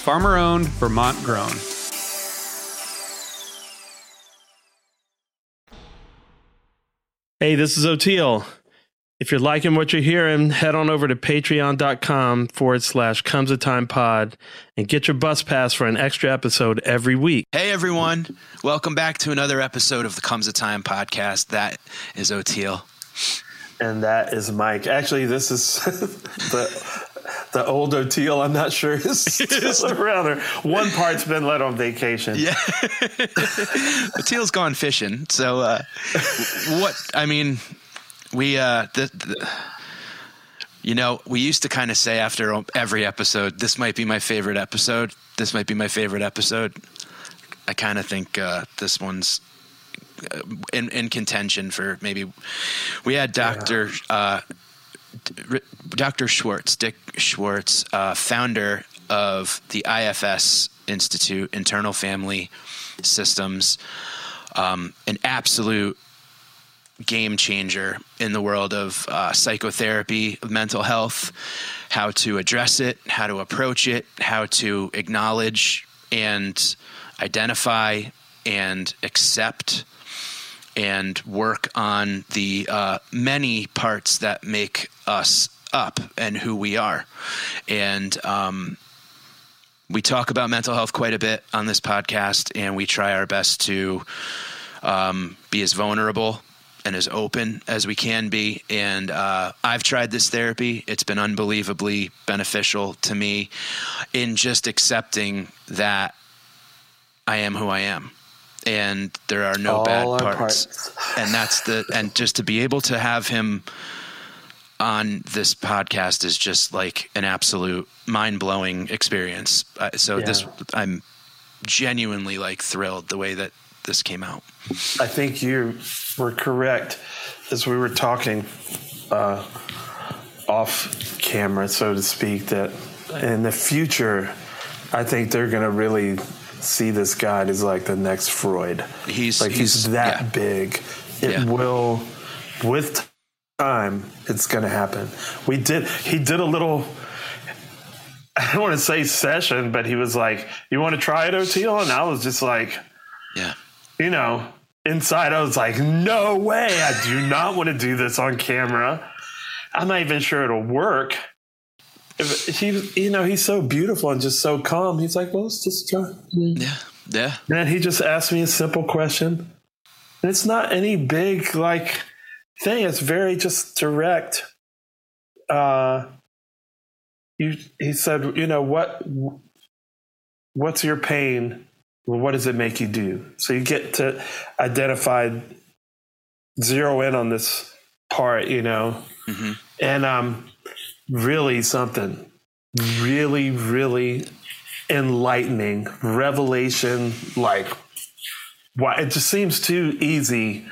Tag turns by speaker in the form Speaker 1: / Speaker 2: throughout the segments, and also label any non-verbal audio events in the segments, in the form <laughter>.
Speaker 1: farmer owned, Vermont grown.
Speaker 2: Hey, this is Oteil. If you're liking what you're hearing, head on over to patreon.com forward slash comes a time pod and get your bus pass for an extra episode every week.
Speaker 3: Hey everyone, welcome back to another episode of the Comes a Time podcast. That is Oteil.
Speaker 2: And that is Mike. Actually, this is <laughs> the the old Oteil. I'm not sure is <laughs> still around. Or one part's been let on vacation.
Speaker 3: Yeah, <laughs> Oteil's gone fishing. So, uh, what I mean, we uh, the, the you know, we used to kind of say after every episode, this might be my favorite episode. This might be my favorite episode. I kind of think uh, this one's uh, in, in contention for maybe. We had Doctor uh, Dr. Schwartz, Dick Schwartz, uh, founder of the IFS Institute, Internal Family Systems, um, an absolute game changer in the world of uh, psychotherapy, of mental health, how to address it, how to approach it, how to acknowledge and identify and accept and work on the uh, many parts that make us up and who we are. And um, we talk about mental health quite a bit on this podcast, and we try our best to um, be as vulnerable and as open as we can be. And uh, I've tried this therapy. It's been unbelievably beneficial to me in just accepting that I am who I am. And there are no
Speaker 2: All
Speaker 3: bad parts.
Speaker 2: parts.
Speaker 3: And that's the, and just to be able to have him on this podcast is just like an absolute mind blowing experience. Uh, so this, I'm genuinely like thrilled the way that this came out.
Speaker 2: I think you were correct as we were talking uh, off camera, so to speak, that in the future, I think they're going to really see this guy as like the next Freud.
Speaker 3: He's-
Speaker 2: like he's,
Speaker 3: he's-
Speaker 2: that
Speaker 3: yeah.
Speaker 2: big. It
Speaker 3: Yeah.
Speaker 2: will, with time, it's going to happen. We did, he did a little. I don't want to say session, but he was like, "You want to try it, Oteil?" And I was just like,
Speaker 3: Yeah.
Speaker 2: you know, inside I was like, no way, I do not want to do this on camera. I'm not even sure it'll work. He, you know, he's so beautiful and just so calm. He's like, well, let's just try.
Speaker 3: Yeah. Yeah.
Speaker 2: And he just asked me a simple question. And it's not any big, like, thing. It's very just direct. Uh, you, he said, you know, what, what's your pain? Well, what does it make you do? So you get to identify, zero in on this part, you know,
Speaker 3: Mhm.
Speaker 2: and um, really something really, really enlightening revelation. Like, why it just seems too easy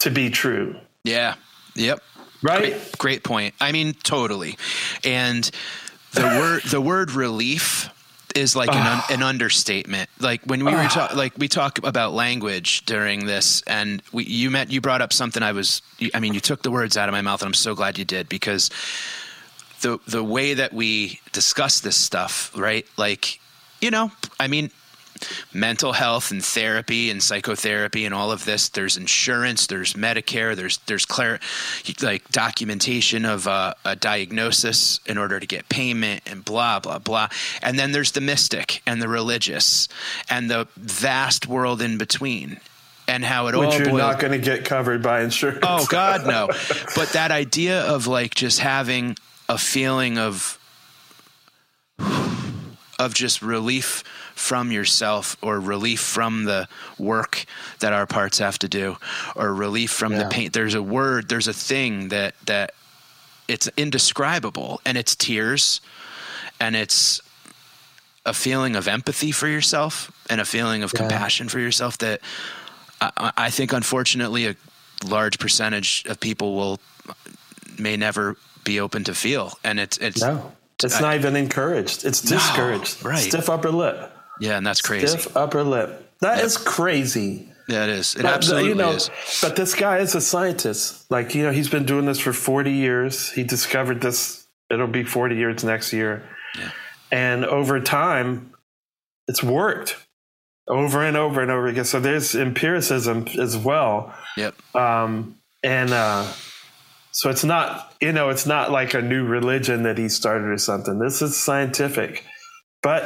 Speaker 2: to be true,
Speaker 3: Yeah. Yep.
Speaker 2: right?
Speaker 3: Great, great point. I mean, totally. And the word the word relief is like an, un, <sighs> an understatement. Like when we were <sighs> talk, like we talk about language during this, and we you met you brought up something I was. I mean, you took the words out of my mouth, and I'm so glad you did because the the way that we discuss this stuff, right? Like, you know, I mean, mental health and therapy and psychotherapy and all of this. There's insurance, there's Medicare, there's there's clar- like documentation of a, a diagnosis in order to get payment and blah blah blah. And then there's the mystic and the religious and the vast world in between and how it
Speaker 2: Which
Speaker 3: all
Speaker 2: you're not going to get covered by insurance.
Speaker 3: Oh God, no! <laughs> But that idea of like just having a feeling of of just relief from yourself or relief from the work that our parts have to do or relief from
Speaker 2: Yeah.
Speaker 3: the pain there's a word there's a thing that that it's indescribable and it's tears and it's a feeling of empathy for yourself and a feeling of
Speaker 2: Yeah.
Speaker 3: compassion for yourself that I, I think unfortunately a large percentage of people will may never be open to feel and it's it's
Speaker 2: No, it's
Speaker 3: I-
Speaker 2: not even encouraged. It's discouraged.
Speaker 3: right.
Speaker 2: Stiff upper lip.
Speaker 3: yeah and that's crazy
Speaker 2: Stiff upper lip. That is crazy.
Speaker 3: yeah it is it
Speaker 2: But,
Speaker 3: absolutely
Speaker 2: you know,
Speaker 3: is
Speaker 2: But this guy is a scientist. Like, you know, he's been doing this for 40 years. He discovered this. It'll be 40 years next year. And over time, it's worked over and over and over again. So there's empiricism as well.
Speaker 3: yep
Speaker 2: Um, and uh, so it's not, you know, it's not like a new religion that he started or something. This is scientific, but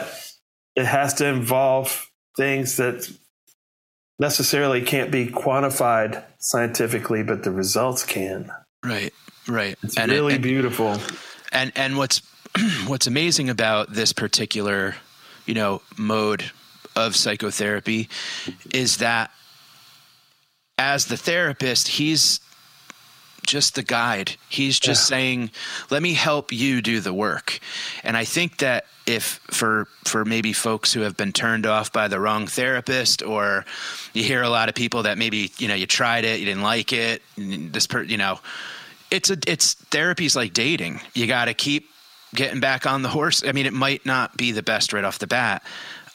Speaker 2: it has to involve things that necessarily can't be quantified scientifically, but the results can.
Speaker 3: right right
Speaker 2: It's
Speaker 3: and it-
Speaker 2: really
Speaker 3: and-
Speaker 2: beautiful.
Speaker 3: and and what's <clears throat> what's amazing about this particular you know mode of psychotherapy is that as the therapist he's just the guide he's just
Speaker 2: Yeah.
Speaker 3: saying let me help you do the work and i think that if for for maybe folks who have been turned off by the wrong therapist or you hear a lot of people that maybe you know you tried it you didn't like it this per you know it's a it's therapy's like dating. You got to keep getting back on the horse. I mean, it might not be the best right off the bat.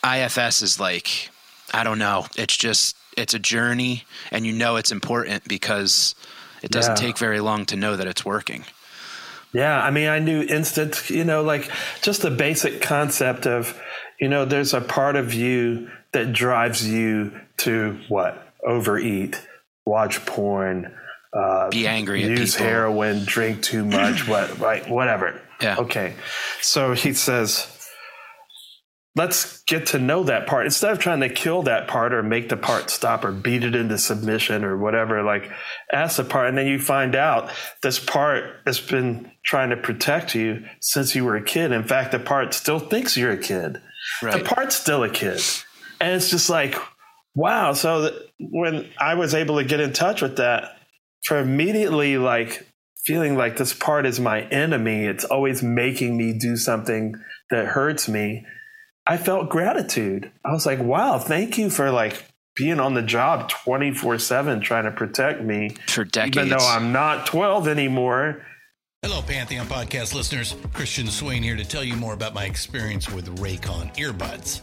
Speaker 3: IFS is like I don't know. It's just it's a journey, and you know it's important because it doesn't
Speaker 2: Yeah.
Speaker 3: take very long to know that it's working.
Speaker 2: Yeah, I mean, I knew instant, you know, like just the basic concept of, you know, there's a part of you that drives you to what? Overeat, watch porn, uh,
Speaker 3: Be angry
Speaker 2: use heroin, drink too much, <clears throat> what, right, whatever.
Speaker 3: Yeah.
Speaker 2: Okay. So he says, let's get to know that part. Instead of trying to kill that part or make the part stop or beat it into submission or whatever like ask the part and then you find out this part has been trying to protect you since you were a kid. In fact the part still thinks you're a kid.
Speaker 3: Right.
Speaker 2: the part's still a kid. And it's just like wow. So when i was able to get in touch with that for immediately like feeling like this part is my enemy it's always making me do something that hurts me I felt gratitude. I was like, wow, thank you for like being on the job 24 7 trying to protect me.
Speaker 3: For decades.
Speaker 2: Even though I'm not 12 anymore.
Speaker 4: Hello, Pantheon Podcast listeners. Christian Swain here to tell you more about my experience with Raycon earbuds.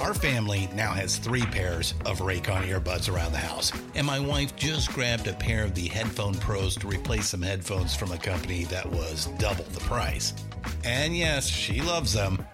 Speaker 4: Our family now has three pairs of Raycon earbuds around the house, and my wife just grabbed a pair of the Headphone Pros to replace some headphones from a company that was double the price. And yes, she loves them.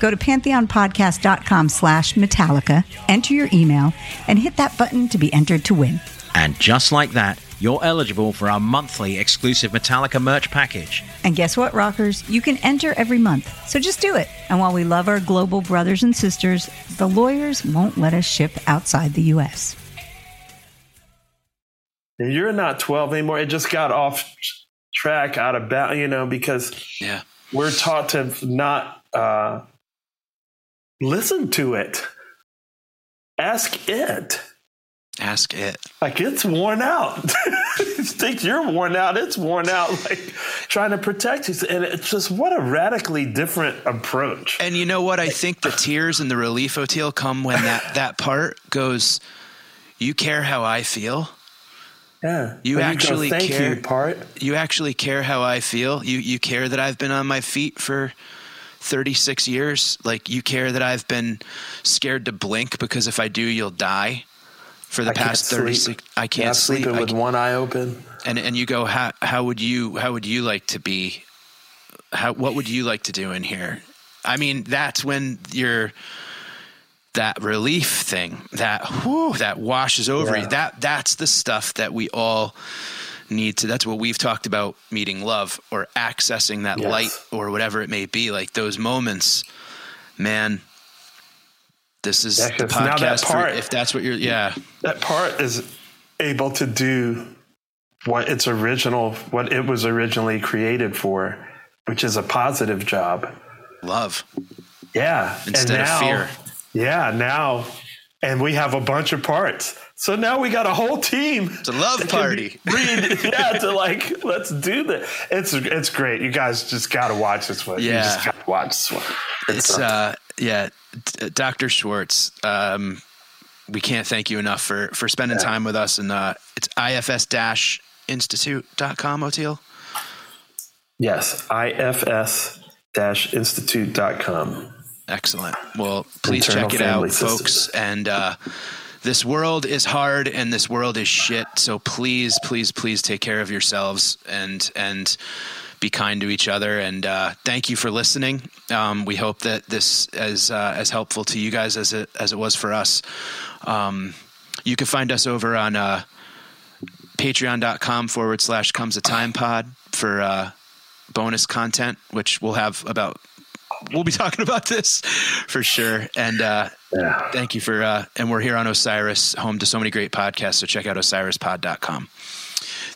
Speaker 5: Go to pantheonpodcast.com slash Metallica, enter your email, and hit that button to be entered to win.
Speaker 6: And just like that, you're eligible for our monthly exclusive Metallica merch package.
Speaker 5: And guess what, rockers? You can enter every month. So just do it. And while we love our global brothers and sisters, the lawyers won't let us ship outside the U.S.
Speaker 2: You're not 12 anymore. It just got off track, out of bounds, you know, because
Speaker 3: Yeah.
Speaker 2: we're taught to not uh, listen to it. Ask it.
Speaker 3: Ask it.
Speaker 2: Like it's worn out. <laughs> think you're worn out. It's worn out. Like trying to protect you. And it's just what a radically different approach.
Speaker 3: And you know what? I think the tears and the relief, Oteil, come when that, that part goes, You care how I feel?
Speaker 2: Yeah.
Speaker 3: You
Speaker 2: go,
Speaker 3: actually
Speaker 2: Thank
Speaker 3: care.
Speaker 2: you, part.
Speaker 3: You actually care how I feel? You, you care that I've been on my feet for 36 years? Like, you care that I've been scared to blink because if I do, you'll die? For the
Speaker 2: I
Speaker 3: past 36
Speaker 2: sleep.
Speaker 3: I can't
Speaker 2: Yeah,
Speaker 3: sleep.
Speaker 2: sleeping with one eye open.
Speaker 3: and and you go how how would you how would you like to be how what would you like to do in here i mean that's when you're that relief thing that whew, that washes over
Speaker 2: Yeah.
Speaker 3: you that that's the stuff that we all need to that's what we've talked about meeting love or accessing that
Speaker 2: Yes.
Speaker 3: light or whatever it may be. Like those moments man this is
Speaker 2: Yeah,
Speaker 3: the
Speaker 2: now that
Speaker 3: podcast for-
Speaker 2: part-
Speaker 3: if that's what you're yeah.
Speaker 2: That part is able to do what its original what it was originally created for which is a positive job.
Speaker 3: Love.
Speaker 2: Yeah.
Speaker 3: Instead of
Speaker 2: now,
Speaker 3: fear.
Speaker 2: yeah now and we have a bunch of parts so now we got a whole team
Speaker 3: it's a love party. <laughs>
Speaker 2: read yeah to like let's do this. it's it's great. You guys just gotta watch this one. You
Speaker 3: Yeah.
Speaker 2: just gotta watch this one.
Speaker 3: It's uh yeah dr schwartz um we can't thank you enough for for spending time with us and uh it's ifs institute.com oteil?
Speaker 2: Yes ifs-institute.com
Speaker 3: excellent. Well please
Speaker 2: Internal
Speaker 3: check it out folks and uh this world is hard and this world is shit so please please please take care of yourselves and and be kind to each other. And uh, thank you for listening. Um, we hope that this is uh, as helpful to you guys as it as it was for us. Um, you can find us over on uh, patreon.com forward slash comes a time pod for uh, bonus content which we'll have about we'll be <laughs> talking about this for sure. And uh,
Speaker 2: yeah.
Speaker 3: thank you for uh, and we're here on osiris home to so many great podcasts. So check out osirispod.com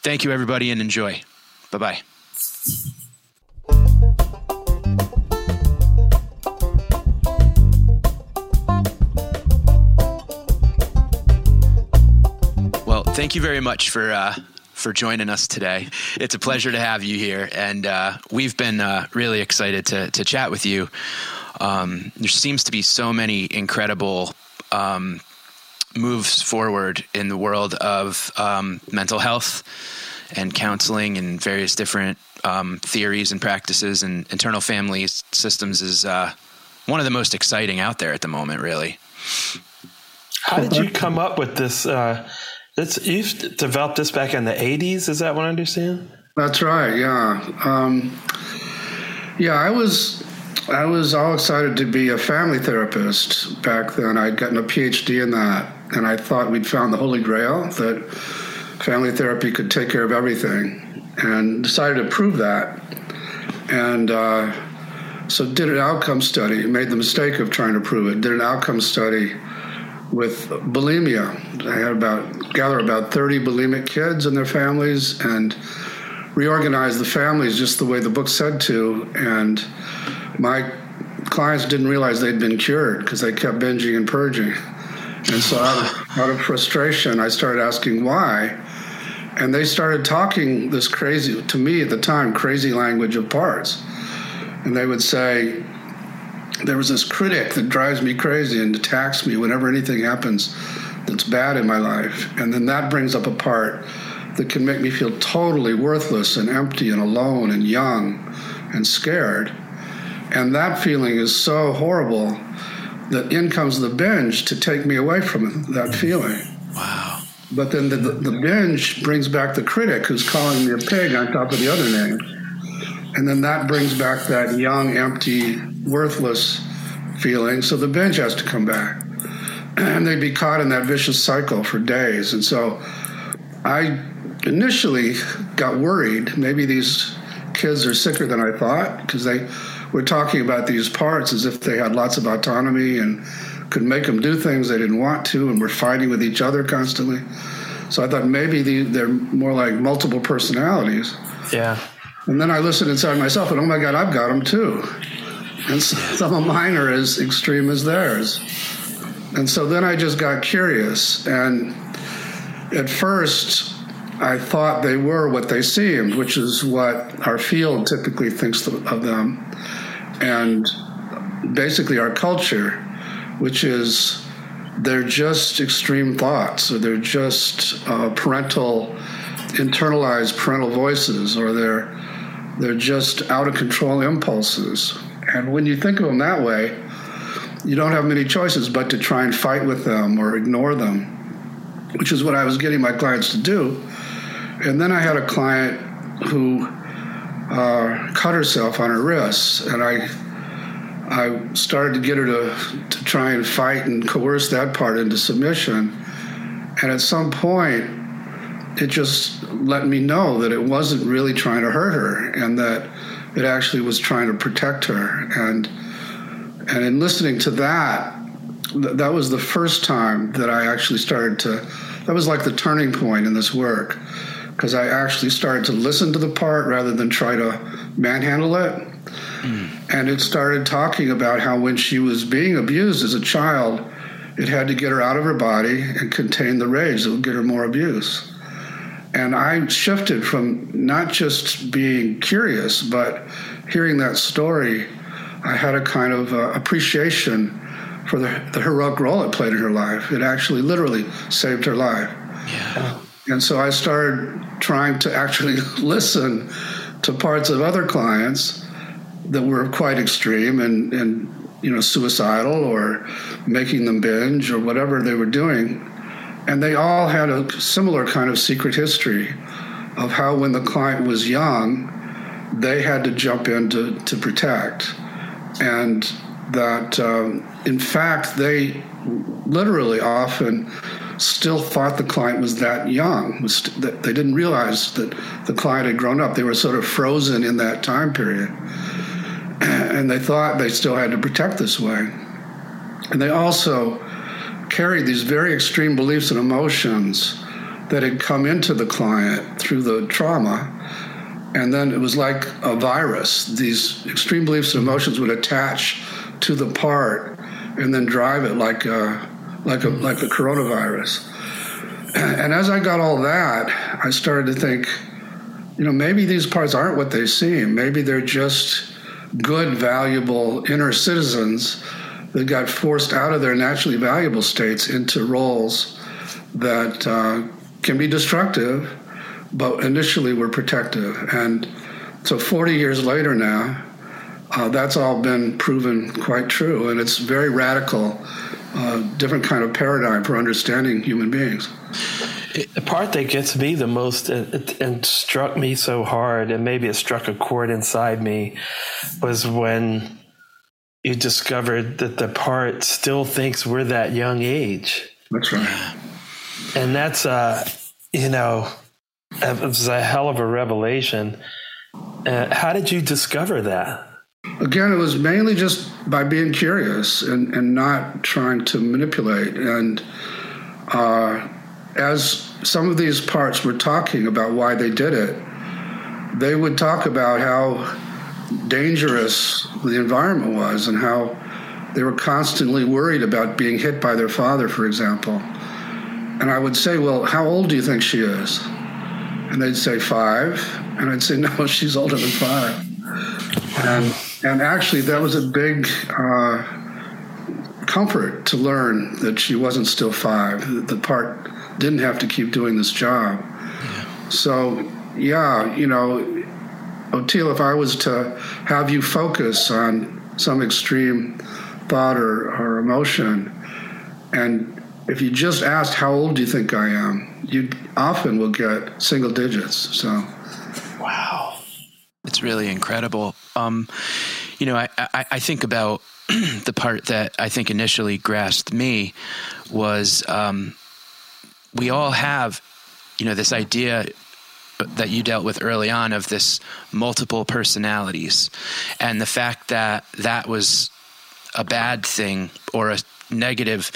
Speaker 3: thank you everybody and enjoy. Bye-bye. Well thank you very much for uh, for joining us today it's a pleasure to have you here and uh, we've been uh, really excited to, to chat with you um, there seems to be so many incredible um, moves forward in the world of um, mental health and counseling and various different um, theories and practices and internal family systems is uh, one of the most exciting out there at the moment really
Speaker 2: How did you come up with this? Uh, this you've developed this back in the '80s. Is that what I understand?
Speaker 7: That's right. Yeah. Um, yeah, I was I was all excited to be a family therapist back then. I'd gotten a PhD in that, and I thought we'd found the holy grail that family therapy could take care of everything, and decided to prove that. And uh, so did an outcome study. Made the mistake of trying to prove it. Did an outcome study with bulimia. I had about gather about 30 bulimic kids and their families and reorganized the families just the way the book said to. And my clients didn't realize they'd been cured because they kept binging and purging. And so out of, out of frustration, I started asking why. And they started talking this crazy, to me at the time, crazy language of parts. And they would say, there was this critic that drives me crazy and attacks me whenever anything happens that's bad in my life. And then that brings up a part that can make me feel totally worthless and empty and alone and young and scared. And that feeling is so horrible that in comes the binge to take me away from that mm. feeling.
Speaker 3: Wow.
Speaker 7: But then the, the, the binge brings back the critic who's calling me a pig on top of the other names. And then that brings back that young, empty, worthless feeling. So the binge has to come back. And they'd be caught in that vicious cycle for days. And so I initially got worried. Maybe these kids are sicker than I thought because they were talking about these parts as if they had lots of autonomy and could make them do things they didn't want to and were fighting with each other constantly. So I thought maybe they're more like multiple personalities.
Speaker 2: Yeah.
Speaker 7: And then I listened inside myself, and oh my God, I've got them too. And <laughs> some of mine are as extreme as theirs. And so then I just got curious. And at first, I thought they were what they seemed, which is what our field typically thinks of them. And basically, our culture, which is they're just extreme thoughts, or they're just uh, parental, internalized parental voices, or they're they're just out of control impulses. And when you think of them that way, you don't have many choices but to try and fight with them or ignore them, which is what I was getting my clients to do. And then I had a client who uh, cut herself on her wrists, and I I started to get her to, to try and fight and coerce that part into submission. And at some point, it just let me know that it wasn't really trying to hurt her and that it actually was trying to protect her. And and in listening to that, th- that was the first time that I actually started to. That was like the turning point in this work because I actually started to listen to the part rather than try to manhandle it. Mm. And it started talking about how when she was being abused as a child, it had to get her out of her body and contain the rage that would get her more abuse. And I shifted from not just being curious, but hearing that story, I had a kind of uh, appreciation for the, the heroic role it played in her life. It actually literally saved her life.
Speaker 3: Yeah.
Speaker 7: And so I started trying to actually <laughs> listen to parts of other clients that were quite extreme and, and you know suicidal or making them binge or whatever they were doing and they all had a similar kind of secret history of how when the client was young they had to jump in to, to protect. And that um, in fact they literally often still thought the client was that young. Was st- they didn't realize that the client had grown up. They were sort of frozen in that time period. And they thought they still had to protect this way. And they also carried these very extreme beliefs and emotions that had come into the client through the trauma. And then it was like a virus. These extreme beliefs and emotions would attach to the part and then drive it like a, like a, like a coronavirus. And as I got all that, I started to think, you know, maybe these parts aren't what they seem. Maybe they're just good, valuable inner citizens that got forced out of their naturally valuable states into roles that uh, can be destructive, but initially were protective. And so 40 years later now, uh, that's all been proven quite true. And it's very radical, uh, different kind of paradigm for understanding human beings.
Speaker 2: The part that gets me the most and, and, struck me so hard, and maybe it struck a chord inside me, was when you discovered that the part still thinks we're that young age.
Speaker 7: That's right.
Speaker 2: And that's, uh, you know, it was a hell of a revelation. Uh, how did you discover that?
Speaker 7: Again, it was mainly just by being curious and, and not trying to manipulate. And, uh, as some of these parts were talking about why they did it, they would talk about how dangerous the environment was and how they were constantly worried about being hit by their father, for example. And I would say, Well, how old do you think she is? And they'd say, Five. And I'd say, <laughs> No, she's older than five. And And actually, that was a big uh, comfort to learn that she wasn't still five. The part didn't have to keep doing this job. So, yeah, you know, Oteil, if I was to have you focus on some extreme thought or, or emotion, and if you just asked how old do you think I am, you often will get single digits. So,
Speaker 2: wow,
Speaker 3: it's really incredible. Um, you know, I, I, I think about <clears throat> the part that I think initially grasped me was um, we all have, you know, this idea that you dealt with early on of this multiple personalities. And the fact that that was a bad thing or a negative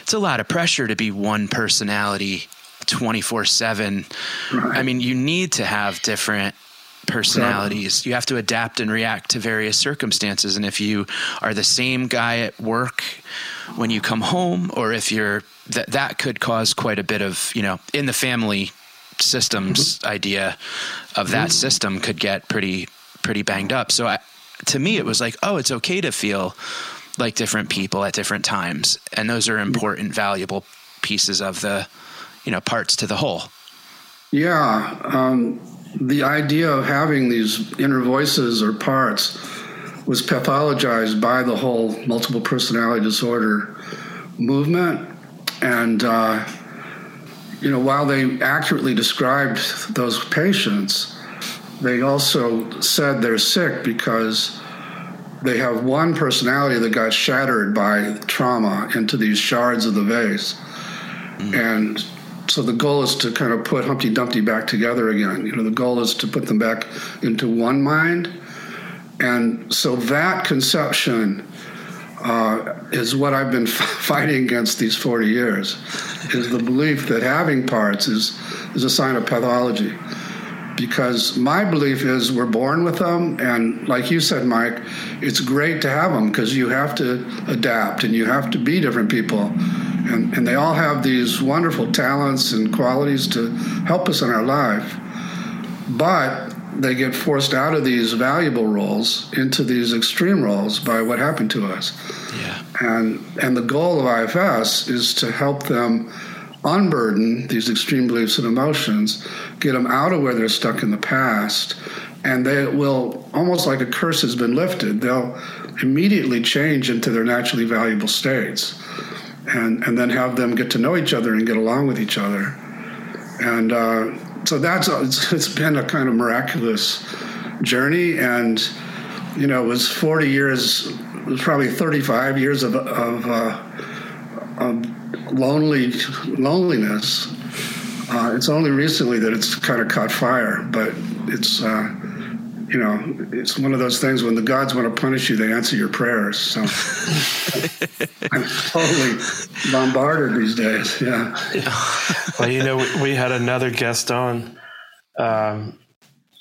Speaker 3: it's a lot of pressure to be one personality 24 7 i mean you need to have different personalities. You have to adapt and react to various circumstances. And if you are the same guy at work when you come home or if you're that that could cause quite a bit of you know in the family systems mm-hmm. idea of that mm-hmm. system could get pretty pretty banged up. So I, to me, it was like, oh, it's okay to feel like different people at different times, and those are important, valuable pieces of the you know parts to the whole.
Speaker 7: Yeah, um, the idea of having these inner voices or parts was pathologized by the whole multiple personality disorder movement, and. Uh, you know, while they accurately described those patients, they also said they're sick because they have one personality that got shattered by trauma into these shards of the vase. Mm. And so the goal is to kind of put Humpty Dumpty back together again. You know, the goal is to put them back into one mind. And so that conception uh, is what I've been <laughs> fighting against these 40 years, is the belief that having parts is, is a sign of pathology. Because my belief is we're born with them, and like you said, Mike, it's great to have them because you have to adapt and you have to be different people. And, and they all have these wonderful talents and qualities to help us in our life. But they get forced out of these valuable roles into these extreme roles by what happened to us.
Speaker 3: Yeah.
Speaker 7: And and the goal of IFS is to help them unburden these extreme beliefs and emotions, get them out of where they're stuck in the past, and they will almost like a curse has been lifted. They'll immediately change into their naturally valuable states, and and then have them get to know each other and get along with each other, and. Uh, so that's it's, it's been a kind of miraculous journey, and you know, it was 40 years, it was probably 35 years of, of, uh, of lonely loneliness. Uh, it's only recently that it's kind of caught fire, but it's uh, you know, it's one of those things when the gods want to punish you, they answer your prayers. So <laughs> I'm totally bombarded these days. Yeah.
Speaker 2: well, you know, we, we had another guest on, um,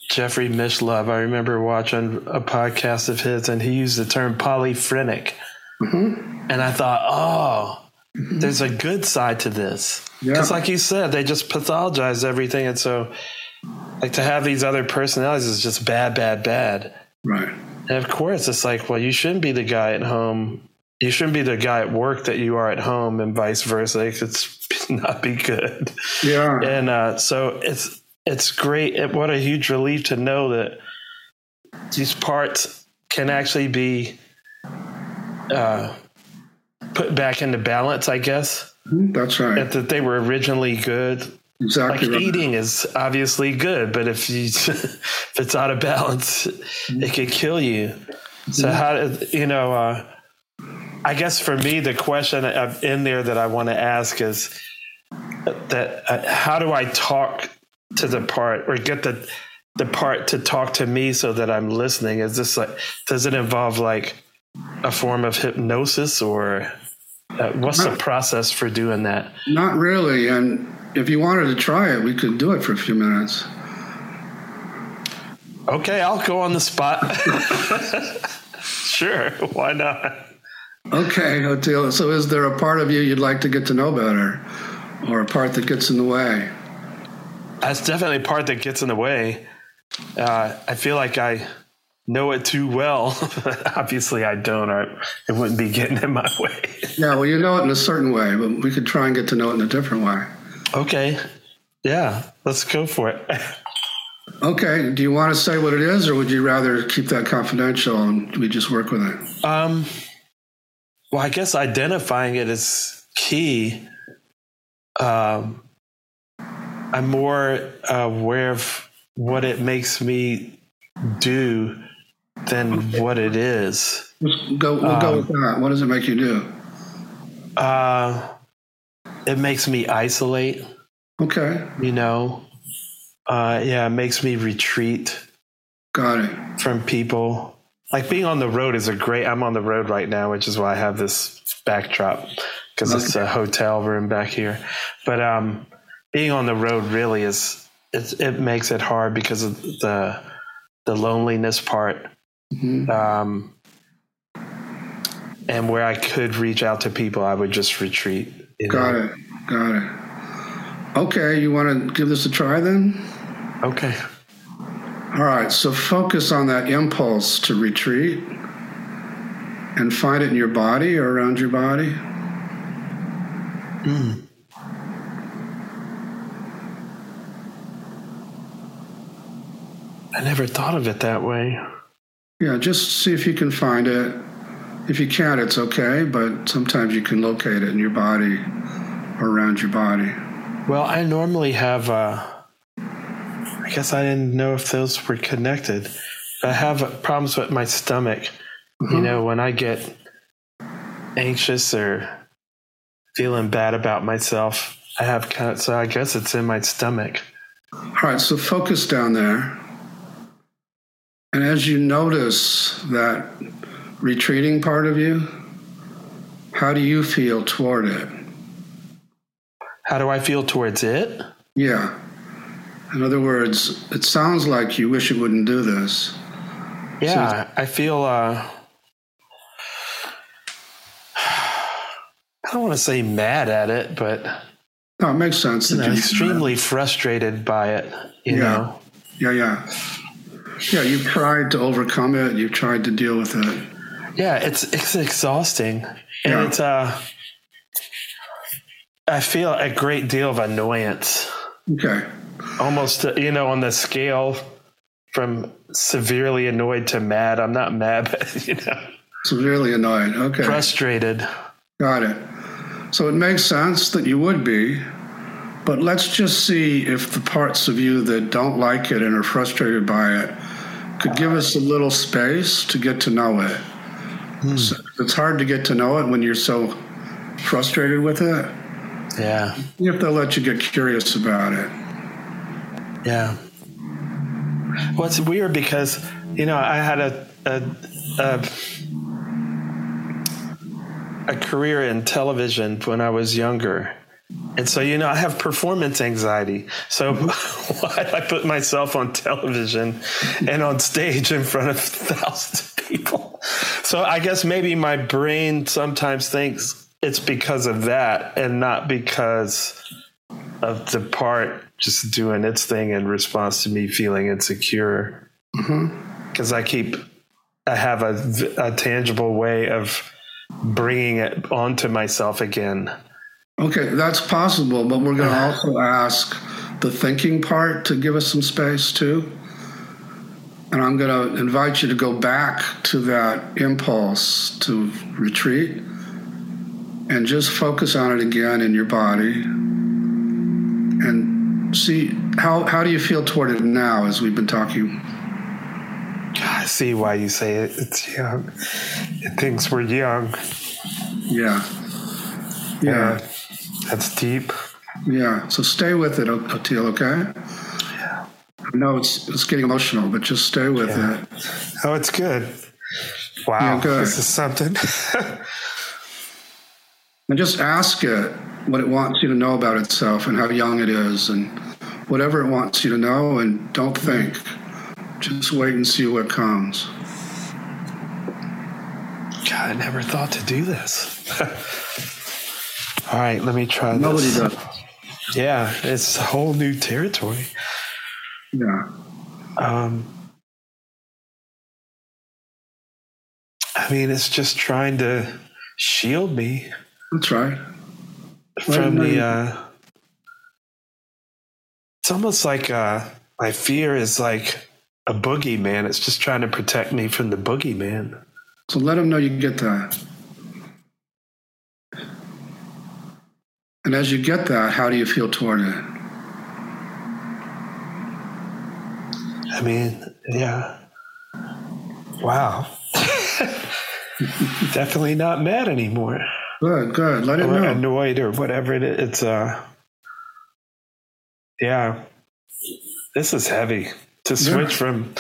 Speaker 2: Jeffrey Mishlove. I remember watching a podcast of his, and he used the term polyphrenic. Mm-hmm. And I thought, oh, mm-hmm. there's a good side to this. Because, yeah. like you said, they just pathologize everything. And so, like to have these other personalities is just bad, bad, bad.
Speaker 7: Right.
Speaker 2: And of course, it's like, well, you shouldn't be the guy at home. You shouldn't be the guy at work that you are at home, and vice versa. It could <laughs> not be good.
Speaker 7: Yeah.
Speaker 2: And uh, so it's it's great. What a huge relief to know that these parts can actually be uh, put back into balance. I guess.
Speaker 7: Mm-hmm. That's right.
Speaker 2: That they were originally good
Speaker 7: Exactly.
Speaker 2: Like right. eating is obviously good, but if you <laughs> if it's out of balance, it could kill you. So how you know? Uh, I guess for me, the question in there that I want to ask is that uh, how do I talk to the part or get the the part to talk to me so that I'm listening? Is this like does it involve like a form of hypnosis or uh, what's not, the process for doing that?
Speaker 7: Not really, and if you wanted to try it, we could do it for a few minutes.
Speaker 2: Okay, I'll go on the spot. <laughs> sure, why not?
Speaker 7: Okay, Oteil. So, is there a part of you you'd like to get to know better, or a part that gets in the way?
Speaker 2: That's definitely a part that gets in the way. Uh, I feel like I know it too well. But <laughs> obviously, I don't, or it wouldn't be getting in my way.
Speaker 7: Yeah, well, you know it in a certain way, but we could try and get to know it in a different way.
Speaker 2: Okay. Yeah, let's go for it. <laughs>
Speaker 7: Okay. Do you want to say what it is, or would you rather keep that confidential and we just work with it?
Speaker 2: Um, well, I guess identifying it is key. Um, I'm more aware of what it makes me do than what it is.
Speaker 7: Let's go. We'll go with that. What does it make you do?
Speaker 2: Uh, it makes me isolate.
Speaker 7: Okay.
Speaker 2: You know, uh, yeah, it makes me retreat
Speaker 7: Got it.
Speaker 2: from people. Like being on the road is a great. I'm on the road right now, which is why I have this backdrop because it's a hotel room back here. But um, being on the road really is it, it makes it hard because of the the loneliness part. Um, and where I could reach out to people, I would just retreat. You
Speaker 7: Got
Speaker 2: know?
Speaker 7: it. Got it. Okay. You want to give this a try then?
Speaker 2: Okay.
Speaker 7: All right. So focus on that impulse to retreat and find it in your body or around your body. Hmm.
Speaker 2: I never thought of it that way.
Speaker 7: Yeah. Just see if you can find it. If you can't, it's okay, but sometimes you can locate it in your body or around your body.
Speaker 2: Well, I normally have. Uh, I guess I didn't know if those were connected. I have problems with my stomach. You know, when I get anxious or feeling bad about myself, I have kind of. So I guess it's in my stomach.
Speaker 7: All right, so focus down there. And as you notice that retreating part of you, how do you feel toward it?
Speaker 2: How do I feel towards it?
Speaker 7: Yeah. In other words, it sounds like you wish it wouldn't do this.
Speaker 2: Yeah, I feel. Uh, I don't want to say mad at it, but
Speaker 7: No, it makes sense.
Speaker 2: you know,
Speaker 7: you-
Speaker 2: extremely frustrated by it. You
Speaker 7: Yeah.
Speaker 2: know.
Speaker 7: Yeah, yeah. Yeah, you've tried to overcome it. You've tried to deal with it.
Speaker 2: Yeah, it's it's exhausting, and
Speaker 7: Yeah.
Speaker 2: it's uh, I feel a great deal of annoyance,
Speaker 7: Okay.
Speaker 2: almost uh, you know on the scale from severely annoyed to mad. I'm not mad, <laughs> but you know,
Speaker 7: Severely annoyed. Okay.
Speaker 2: frustrated.
Speaker 7: Got it. So it makes sense that you would be, but let's just see if the parts of you that don't like it and are frustrated by it could give us a little space to get to know it. Hmm. So it's hard to get to know it when you're so frustrated with it.
Speaker 2: Yeah,
Speaker 7: You have to let you get curious about it.
Speaker 2: yeah. Well, it's weird because you know I had a a. a a career in television when I was younger. And so, you know, I have performance anxiety. So, <laughs> why I put myself on television and on stage in front of thousands of people? So, I guess maybe my brain sometimes thinks it's because of that and not because of the part just doing its thing in response to me feeling insecure. Mm-hmm. Because I keep, I have a, a tangible way of bringing it onto myself again.
Speaker 7: Okay, that's possible, but we're going <sighs> to also ask the thinking part to give us some space too. And I'm going to invite you to go back to that impulse to retreat and just focus on it again in your body and see how, how do you feel toward it now as we've been talking?
Speaker 2: I see why you say it. It's young. It thinks we're young.
Speaker 7: Yeah. Yeah.
Speaker 2: That's deep.
Speaker 7: Yeah. So stay with it, Oteil, okay? I know it's, it's getting emotional, but just stay with
Speaker 2: Yeah.
Speaker 7: it.
Speaker 2: Oh, it's good. Wow.
Speaker 7: Yeah, good.
Speaker 2: This is something. <laughs>
Speaker 7: And just ask it what it wants you to know about itself and how young it is and whatever it wants you to know and don't think. Just wait and see what comes.
Speaker 2: God, I never thought to do this. <laughs> All right, let me try
Speaker 7: Nobody
Speaker 2: this.
Speaker 7: does.
Speaker 2: Yeah, it's a whole new territory.
Speaker 7: Yeah.
Speaker 2: Um, I mean, it's just trying to shield me
Speaker 7: That's right.
Speaker 2: from the. Uh, it's almost like uh, my fear is like a boogeyman. It's just trying to protect me from the boogeyman.
Speaker 7: So let them know you get that. And as you get that, how do you feel toward it?
Speaker 2: I mean, yeah. Wow. <laughs> Definitely not mad anymore.
Speaker 7: Good, good. Let it
Speaker 2: or
Speaker 7: know.
Speaker 2: annoyed or whatever it is. It's uh yeah. This is heavy. To switch from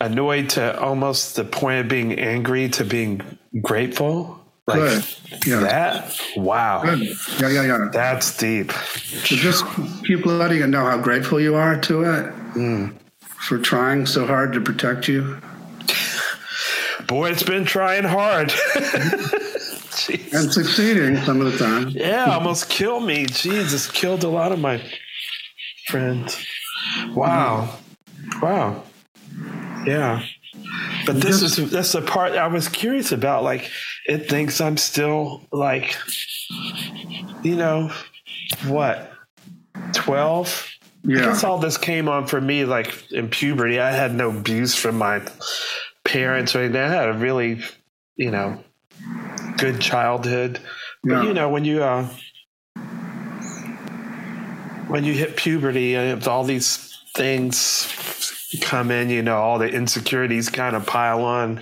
Speaker 2: annoyed to almost the point of being angry to being grateful. Like
Speaker 7: Good. Yeah.
Speaker 2: that? Wow.
Speaker 7: Good. Yeah, yeah, yeah.
Speaker 2: That's deep.
Speaker 7: So just keep letting it know how grateful you are to it
Speaker 2: Hmm.
Speaker 7: For trying so hard to protect you.
Speaker 2: Boy, it's been trying hard. <laughs>
Speaker 7: And succeeding some of the time.
Speaker 2: Yeah, almost killed me. Jesus, killed a lot of my friends. Wow. Wow. Yeah. But this is that's the part I was curious about. Like, it thinks I'm still like, you know, what, twelve? I
Speaker 7: Yeah.
Speaker 2: guess all this came on for me like in puberty. I had no abuse from my parents or anything. I had a really, you know, good childhood. But
Speaker 7: Yeah.
Speaker 2: you know, when you uh when you hit puberty and all these things come in, you know, all the insecurities kind of pile on.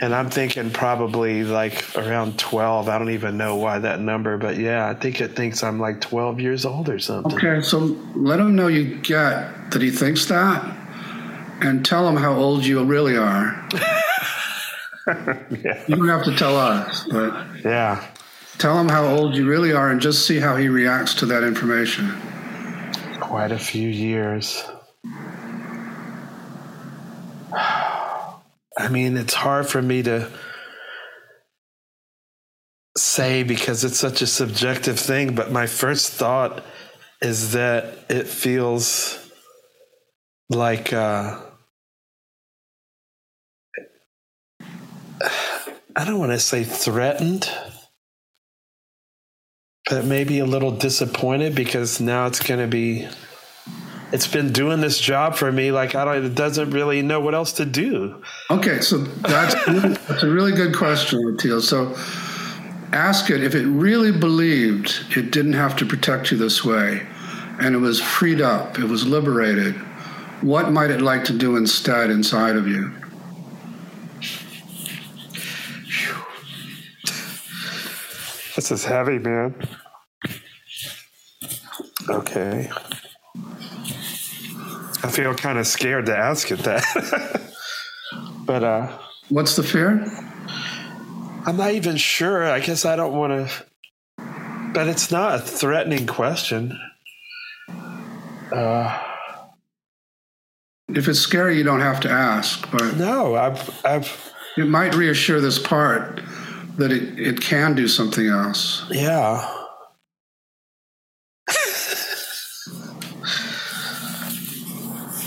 Speaker 2: And I'm thinking probably like around 12. I don't even know why that number, but yeah, I think it thinks I'm like 12 years old or something.
Speaker 7: Okay, so let him know you get that he thinks that and tell him how old you really are. <laughs>
Speaker 2: Yeah.
Speaker 7: You don't have to tell us, but
Speaker 2: Yeah.
Speaker 7: tell him how old you really are and just see how he reacts to that information.
Speaker 2: Quite a few years. I mean, it's hard for me to say because it's such a subjective thing, but my first thought is that it feels like uh, I don't want to say threatened, but maybe a little disappointed because now it's going to be. It's been doing this job for me like I don't. It doesn't really know what else to do.
Speaker 7: Okay, so that's, that's a really good question, Oteil. So ask it if it really believed it didn't have to protect you this way and it was freed up, it was liberated, what might it like to do instead inside of you?
Speaker 2: This is heavy, man. Okay. I feel kind of scared to ask it that. <laughs> but uh
Speaker 7: What's the fear?
Speaker 2: I'm not even sure. I guess I don't want to but it's not a threatening question. Uh
Speaker 7: If it's scary, you don't have to ask, but
Speaker 2: no, I've I've
Speaker 7: it might reassure this part that it, it can do something else.
Speaker 2: yeah.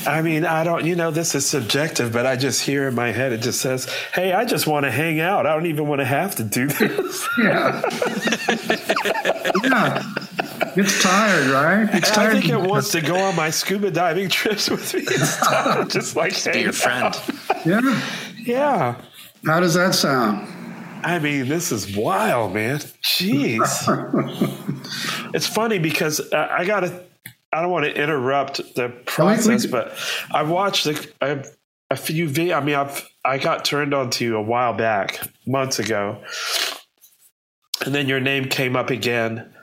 Speaker 2: I mean, I don't, you know, this is subjective, but I just hear in my head, it just says, hey, I just want to hang out. I don't even want to have to do this. <laughs>
Speaker 7: Yeah. yeah. It's tired, right? It's tired.
Speaker 2: I think it wants to go on my scuba diving trips with me. It's <laughs> tired, just like
Speaker 3: Be your friend.
Speaker 2: out.
Speaker 7: Yeah.
Speaker 2: Yeah.
Speaker 7: How does that sound?
Speaker 2: I mean, this is wild, man. Jeez. <laughs> it's funny because uh, I got to, I don't want to interrupt the process, but I watched the, I, a few videos. I mean, I've, I got turned on to you a while back, months ago. And then your name came up again.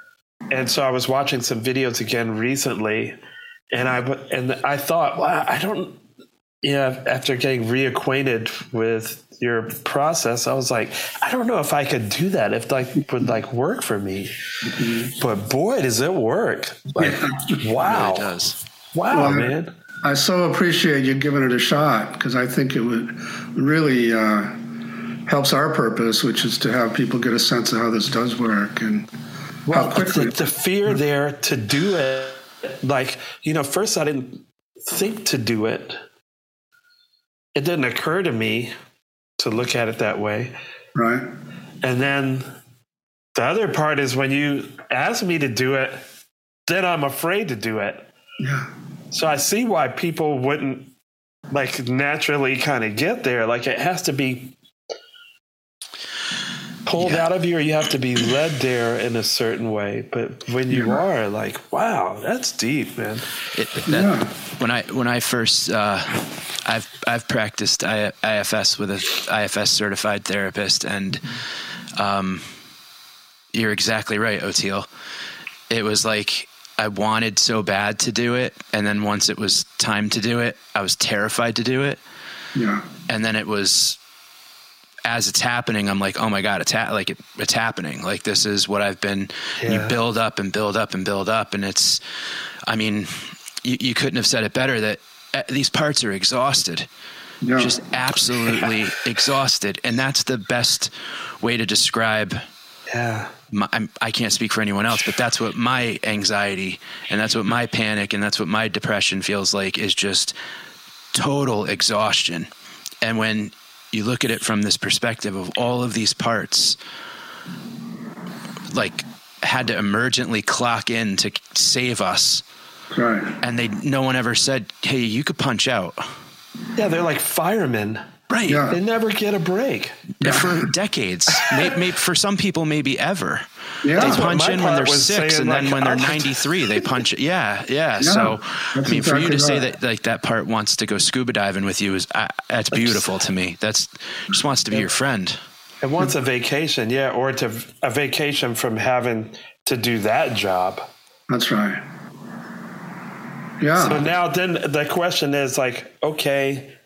Speaker 2: And so I was watching some videos again recently. And I, and I thought, wow, I don't, yeah, after getting reacquainted with your process, I was like, I don't know if I could do that. If like would like work for me, but boy, does it work! Like, wow,
Speaker 3: It does.
Speaker 2: wow,
Speaker 7: Well,
Speaker 2: man.
Speaker 7: I so appreciate you giving it a shot because I think it would really uh, helps our purpose, which is to have people get a sense of how this does work and
Speaker 2: Well,
Speaker 7: how quickly.
Speaker 2: the, the fear there to do it, like you know, first I didn't think to do it. It didn't occur to me to look at it that way.
Speaker 7: Right.
Speaker 2: And then the other part is when you ask me to do it, then I'm afraid to do it.
Speaker 7: Yeah.
Speaker 2: So I see why people wouldn't like naturally kind of get there. Like it has to be pulled
Speaker 3: Yeah.
Speaker 2: out of you or you have to be led there in a certain way. But when you are like, wow, that's deep, man.
Speaker 3: It, that,
Speaker 7: Yeah.
Speaker 3: When I when I first uh, I've I've practiced I, IFS with a IFS certified therapist, and um, you're exactly right, Oteil. It was like I wanted so bad to do it, and then once it was time to do it, I was terrified to do it,
Speaker 7: Yeah.
Speaker 3: and then it was as it's happening, I'm like, oh my god, it's ha- like it, it's happening. Like this is what I've been. You build up and build up and build up, and it's. I mean, you, you couldn't have said it better. That uh, these parts are exhausted,
Speaker 7: Yeah.
Speaker 3: just absolutely <laughs> exhausted, and that's the best way to describe.
Speaker 2: Yeah.
Speaker 3: My, I'm, I can't speak for anyone else, but that's what my anxiety and that's what my panic and that's what my depression feels like is just total exhaustion. And when you look at it from this perspective of all of these parts, like had to emergently clock in to save us,
Speaker 7: Right.
Speaker 3: and they no one ever said, "Hey, you could punch out."
Speaker 2: Yeah, they're like firemen.
Speaker 3: Right.
Speaker 7: Yeah.
Speaker 2: They never get a break.
Speaker 3: For decades, maybe, for some people, maybe ever.
Speaker 7: Yeah.
Speaker 3: They punch in when they're six,
Speaker 2: saying,
Speaker 3: and then
Speaker 2: like,
Speaker 3: when they're 93, they punch it. Yeah, yeah. <laughs> so, I
Speaker 7: that's
Speaker 3: mean, for you to
Speaker 7: exactly
Speaker 3: say that like that part wants to go scuba diving with you is uh, that's beautiful to me. That's just wants to be your friend.
Speaker 2: And wants a vacation, yeah, or to a vacation from having to do that job.
Speaker 7: That's right. Yeah.
Speaker 2: So now then the question is like, okay,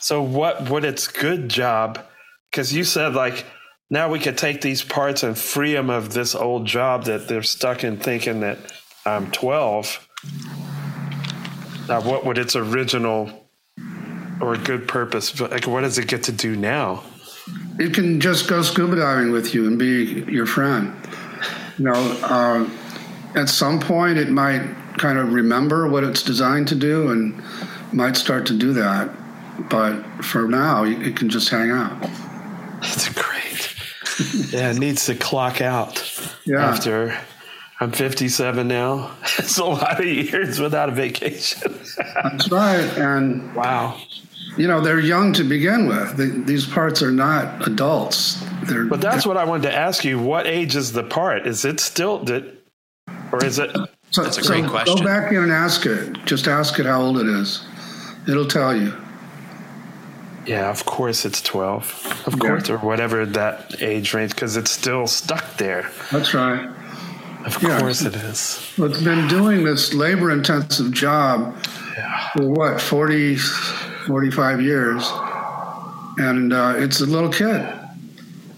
Speaker 2: so what would its good job? Because you said like now we could take these parts and free them of this old job that they're stuck in thinking that I'm 12. Now, what would its original or good purpose? Like, what does it get to do now?
Speaker 7: it can just go scuba diving with you and be your friend. You know, uh, at some point it might kind of remember what it's designed to do and might start to do that. But for now, it can just hang out.
Speaker 2: That's great. Yeah, it needs to clock out
Speaker 7: Yeah.
Speaker 2: after. I'm 57 now. <laughs> It's a lot of years without a vacation.
Speaker 7: That's right. And,
Speaker 2: wow.
Speaker 7: you know, they're young to begin with. They, these parts are not adults. They're,
Speaker 2: But that's what I wanted to ask you. What age is the part? Is it still did, or is it?
Speaker 7: so,
Speaker 3: That's a
Speaker 7: so
Speaker 3: great question.
Speaker 7: Go back in and ask it. Just ask it how old it is. It'll tell you.
Speaker 2: Yeah, of course it's 12. Of course, or whatever that age range, because it's still stuck there.
Speaker 7: That's right.
Speaker 2: Of
Speaker 7: Yeah.
Speaker 2: course it is.
Speaker 7: Well, it's been doing this labor intensive job for what, 40, 45 years. And uh, it's a little kid.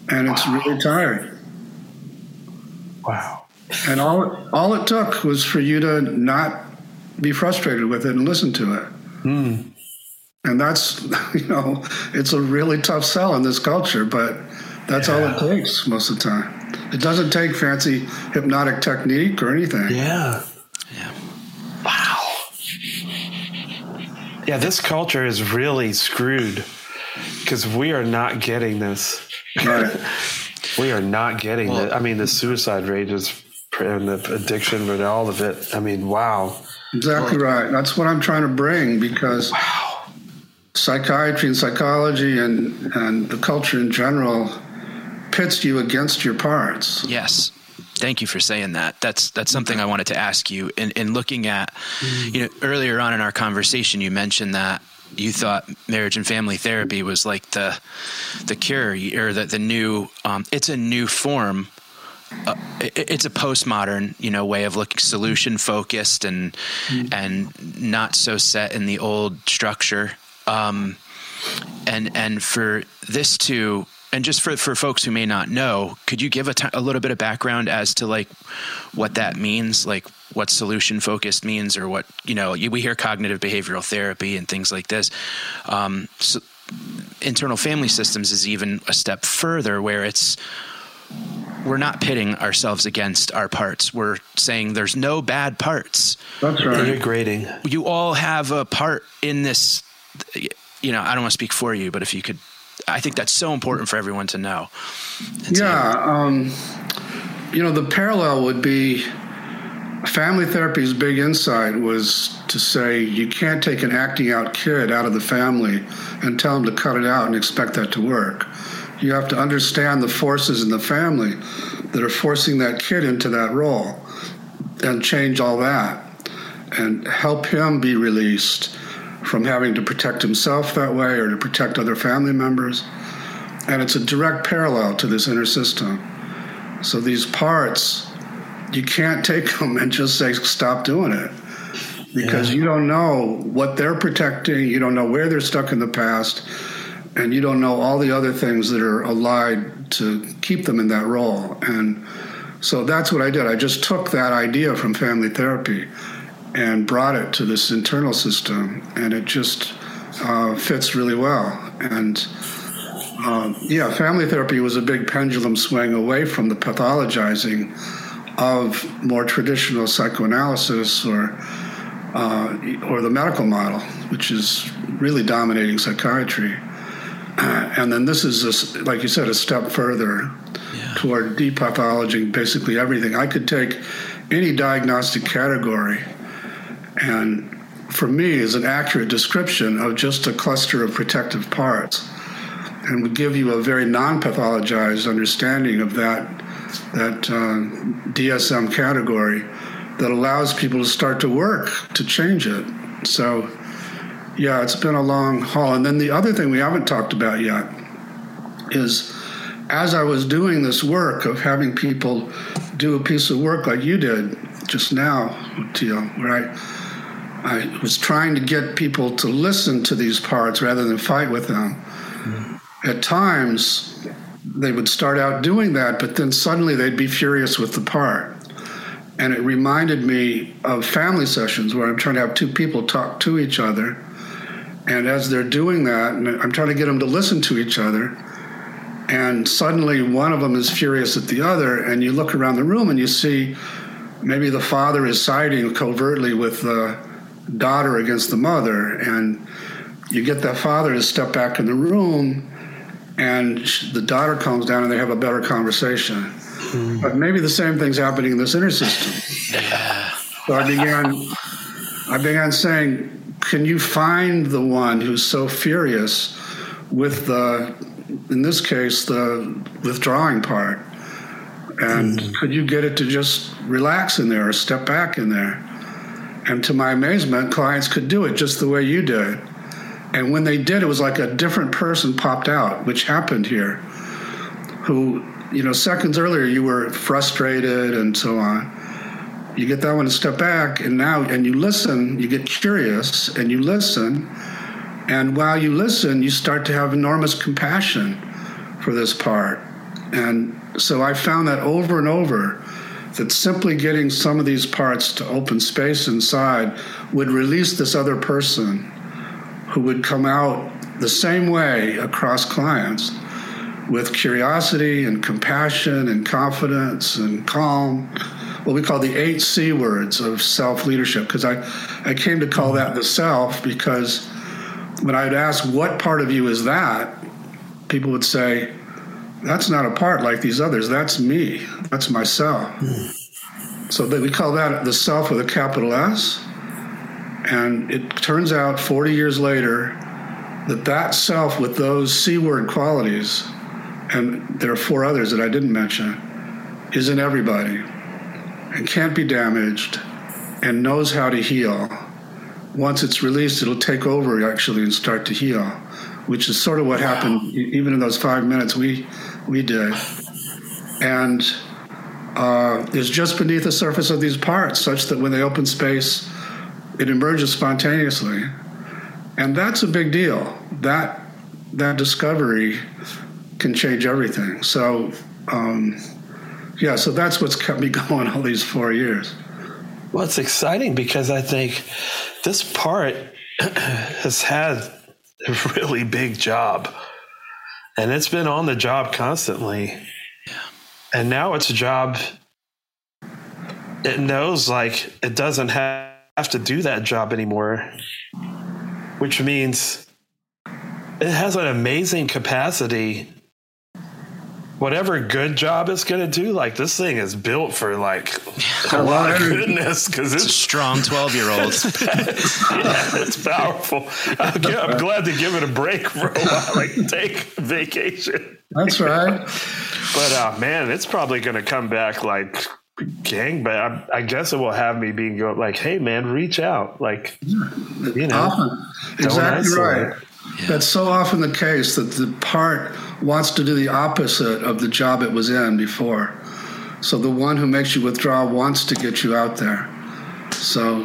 Speaker 7: And it's really tired.
Speaker 2: Wow.
Speaker 7: And all, all it took was for you to not be frustrated with it and listen to it. And that's, <laughs> you know, it's a really tough sell in this culture, but that's all it takes most of the time. It doesn't take fancy hypnotic technique or anything.
Speaker 2: Yeah.
Speaker 3: Yeah.
Speaker 2: Wow. Yeah, this culture is really screwed because we are not getting this.
Speaker 7: Right. <laughs>
Speaker 2: We are not getting
Speaker 3: Well-
Speaker 2: it. I mean, the suicide rate is and the addiction, but all of it. I mean, wow.
Speaker 7: Exactly right. That's what I'm trying to bring because psychiatry and psychology and, and the culture in general pits you against your parts.
Speaker 3: Yes. Thank you for saying that. That's that's something I wanted to ask you. In in looking at, you know, earlier on in our conversation, you mentioned that you thought marriage and family therapy was like the the cure or the the new. Um, it's a new form. Uh, it, it's a postmodern, you know, way of looking solution focused and and not so set in the old structure. Um, and and for this to and just for for folks who may not know could you give a little bit of background as to like what that means like what solution focused means or what you know you- we hear cognitive behavioral therapy and things like this um, so internal family systems is even a step further where it's we're not pitting ourselves against our parts we're saying there's no bad parts
Speaker 7: That's right.
Speaker 2: Integrating.
Speaker 3: you all have a part in this you know i don't want to speak for you but if you could I think that's so important for everyone to know.
Speaker 7: yeah, um, you know, the parallel would be family therapy's big insight was to say you can't take an acting out kid out of the family and tell him to cut it out and expect that to work. You have to understand the forces in the family that are forcing that kid into that role and change all that and help him be released from having to protect himself that way or to protect other family members. And it's a direct parallel to this inner system. So these parts, you can't take <laughs> them and just say, stop doing it. Because yeah. you don't know what they're protecting, you don't know where they're stuck in the past, and you don't know all the other things that are allied to keep them in that role. And so that's what I did. I just took that idea from family therapy and brought it to this internal system, and it just uh, fits really well. And uh, yeah, family therapy was a big pendulum swing away from the pathologizing of more traditional psychoanalysis or uh, or the medical model, which is really dominating psychiatry. and then this is, a, like you said, a step further yeah. toward depathologizing basically everything. I could take any diagnostic category and for me is an accurate description of just a cluster of protective parts and would give you a very non-pathologized understanding of that that uh, DSM category that allows people to start to work to change it. So, yeah, it's been a long haul. And then the other thing we haven't talked about yet is as I was doing this work of having people do a piece of work like you did just now, Teal, where I I was trying to get people to listen to these parts rather than fight with them. Mm-hmm. At times, they would start out doing that, but then suddenly they'd be furious with the part. And it reminded me of family sessions where I'm trying to have two people talk to each other. And as they're doing that, I'm trying to get them to listen to each other. And suddenly one of them is furious at the other. And you look around the room and you see maybe the father is siding covertly with the daughter against the mother. And you get that father to step back in the room, and the daughter comes down and they have a better conversation. Mm. But maybe the same thing's happening in this inner system. Yeah. So I began, I began saying, can you find the one who's so furious with the, in this case, the withdrawing part? And mm. could you get it to just relax in there or step back in there? And to my amazement, clients could do it just the way you did. And when they did, it was like a different person popped out, which happened here, who, you know, seconds earlier you were frustrated and so on. You get that one to step back, and now, and you listen, you get curious, and you listen. And while you listen, you start to have enormous compassion for this part. And so I found that over and over that simply getting some of these parts to open space inside would release this other person who would come out the same way across clients with curiosity and compassion and confidence and calm what we call the eight c words of self leadership because I, I came to call that the self because when i'd ask what part of you is that? people would say that's not a part like these others. That's me. That's myself. Mm. So we call that the self with a capital S. And it turns out 40 years later that that self with those C word qualities, and there are four others that I didn't mention, is in everybody and can't be damaged and knows how to heal. Once it's released, it'll take over actually and start to heal, which is sort of what wow. happened even in those five minutes we we did. And uh, is just beneath the surface of these parts, such that when they open space, it emerges spontaneously. And that's a big deal. That that discovery can change everything. So, um, yeah, so that's what's kept me <laughs> going all these four years.
Speaker 2: Well, it's exciting because I think this part <clears throat> has had a really big job and it's been on the job constantly. And now it's a job it knows like it doesn't have to do that job anymore, which means it has an amazing capacity. Whatever good job it's going to do, like this thing is built for like <laughs> a lot of goodness because
Speaker 3: It's a
Speaker 2: it's
Speaker 3: strong 12 year old. <laughs>
Speaker 2: yeah, it's powerful. I'm, g- I'm glad to give it a break for a while, like take vacation.
Speaker 7: That's right.
Speaker 2: But uh, man, it's probably going to come back like gang. But I, I guess it will have me being go like, hey man, reach out, like you know.
Speaker 7: Often. Exactly
Speaker 2: isolate.
Speaker 7: right. That's so often the case that the part wants to do the opposite of the job it was in before. So the one who makes you withdraw wants to get you out there. So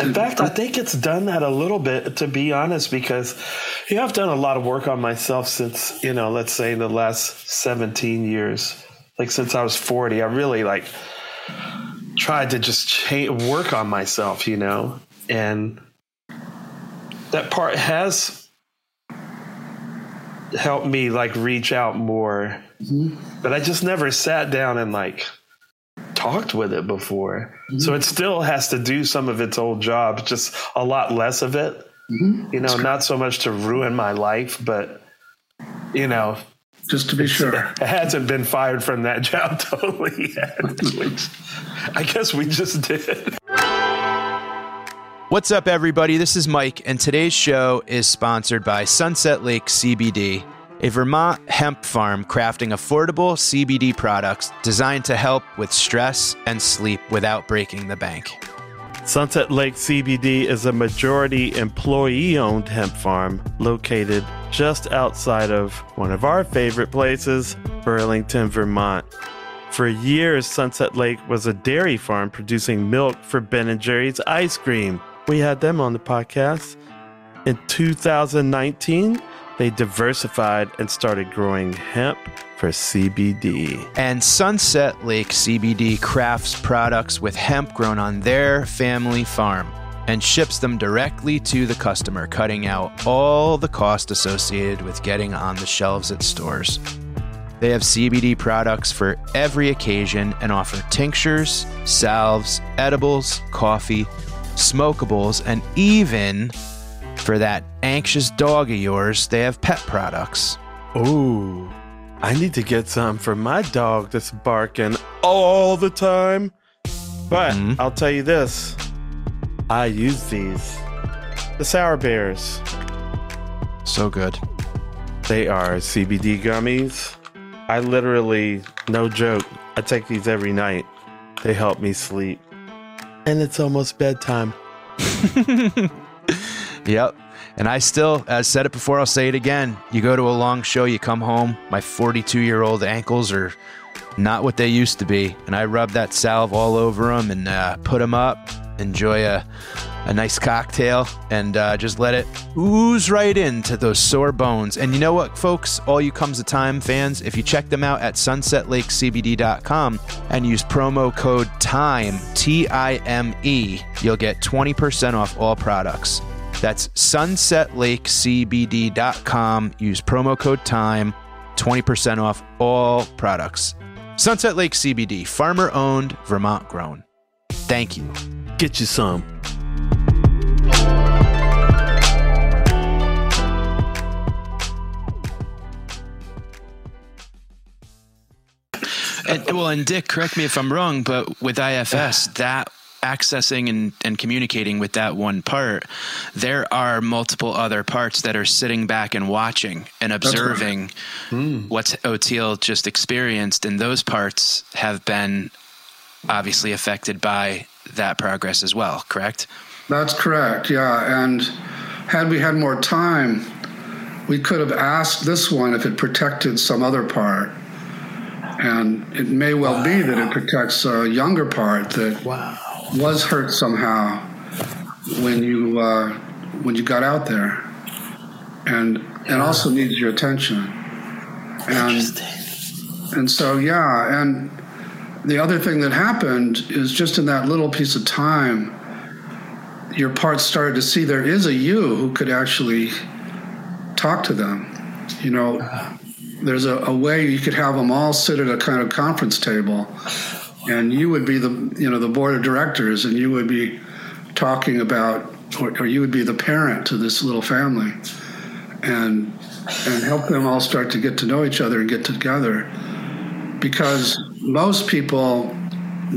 Speaker 2: In fact, I think it's done that a little bit, to be honest, because yeah, I've done a lot of work on myself since, you know, let's say the last 17 years. Like since I was 40, I really like tried to just cha- work on myself, you know, and that part has helped me like reach out more. Mm-hmm. But I just never sat down and like talked with it before. Mm-hmm. So it still has to do some of its old job, just a lot less of it. Mm-hmm. You know, not so much to ruin my life, but you know,
Speaker 7: just to be sure. <laughs>
Speaker 2: it hasn't been fired from that <laughs> job totally yet. <laughs> Which I guess we just did.
Speaker 3: What's up, everybody? This is Mike, and today's show is sponsored by Sunset Lake CBD, a Vermont hemp farm crafting affordable CBD products designed to help with stress and sleep without breaking the bank.
Speaker 2: Sunset Lake CBD is a majority employee owned hemp farm located just outside of one of our favorite places, Burlington, Vermont. For years, Sunset Lake was a dairy farm producing milk for Ben and Jerry's ice cream. We had them on the podcast. In 2019, they diversified and started growing hemp for CBD.
Speaker 3: And Sunset Lake CBD crafts products with hemp grown on their family farm and ships them directly to the customer, cutting out all the cost associated with getting on the shelves at stores. They have CBD products for every occasion and offer tinctures, salves, edibles, coffee, smokables, and even for that anxious dog of yours, they have pet products.
Speaker 2: Ooh, I need to get some for my dog that's barking all the time. But
Speaker 3: Mhm.
Speaker 2: I'll tell you this I use these. The Sour Bears.
Speaker 3: So good.
Speaker 2: They are CBD gummies. I literally, no joke, I take these every night. They help me sleep. And it's almost bedtime. <laughs>
Speaker 3: Yep. And I still, as said it before, I'll say it again. You go to a long show, you come home, my 42 year old ankles are not what they used to be. And I rub that salve all over them and uh, put them up, enjoy a, a nice cocktail, and uh, just let it ooze right into those sore bones. And you know what, folks? All you Comes a Time fans, if you check them out at sunsetlakecbd.com and use promo code TIME, T I M E, you'll get 20% off all products. That's sunsetlakecbd.com. Use promo code TIME, 20% off all products. Sunset Lake CBD, farmer owned, Vermont grown. Thank you.
Speaker 2: Get you some.
Speaker 3: And, well, and Dick, correct me if I'm wrong, but with IFS, that accessing and, and communicating with that one part, there are multiple other parts that are sitting back and watching and observing hmm. what Oteil just experienced. And those parts have been obviously affected by that progress as well, correct?
Speaker 7: That's correct, yeah. And had we had more time, we could have asked this one if it protected some other part. And it may well be that it protects a younger part that was hurt somehow when you uh, when you got out there, and and also needs your attention. And and so yeah, and the other thing that happened is just in that little piece of time, your parts started to see there is a you who could actually talk to them. You know, there's a, a way you could have them all sit at a kind of conference table, and you would be the you know the board of directors, and you would be talking about, or, or you would be the parent to this little family, and and help them all start to get to know each other and get together. Because most people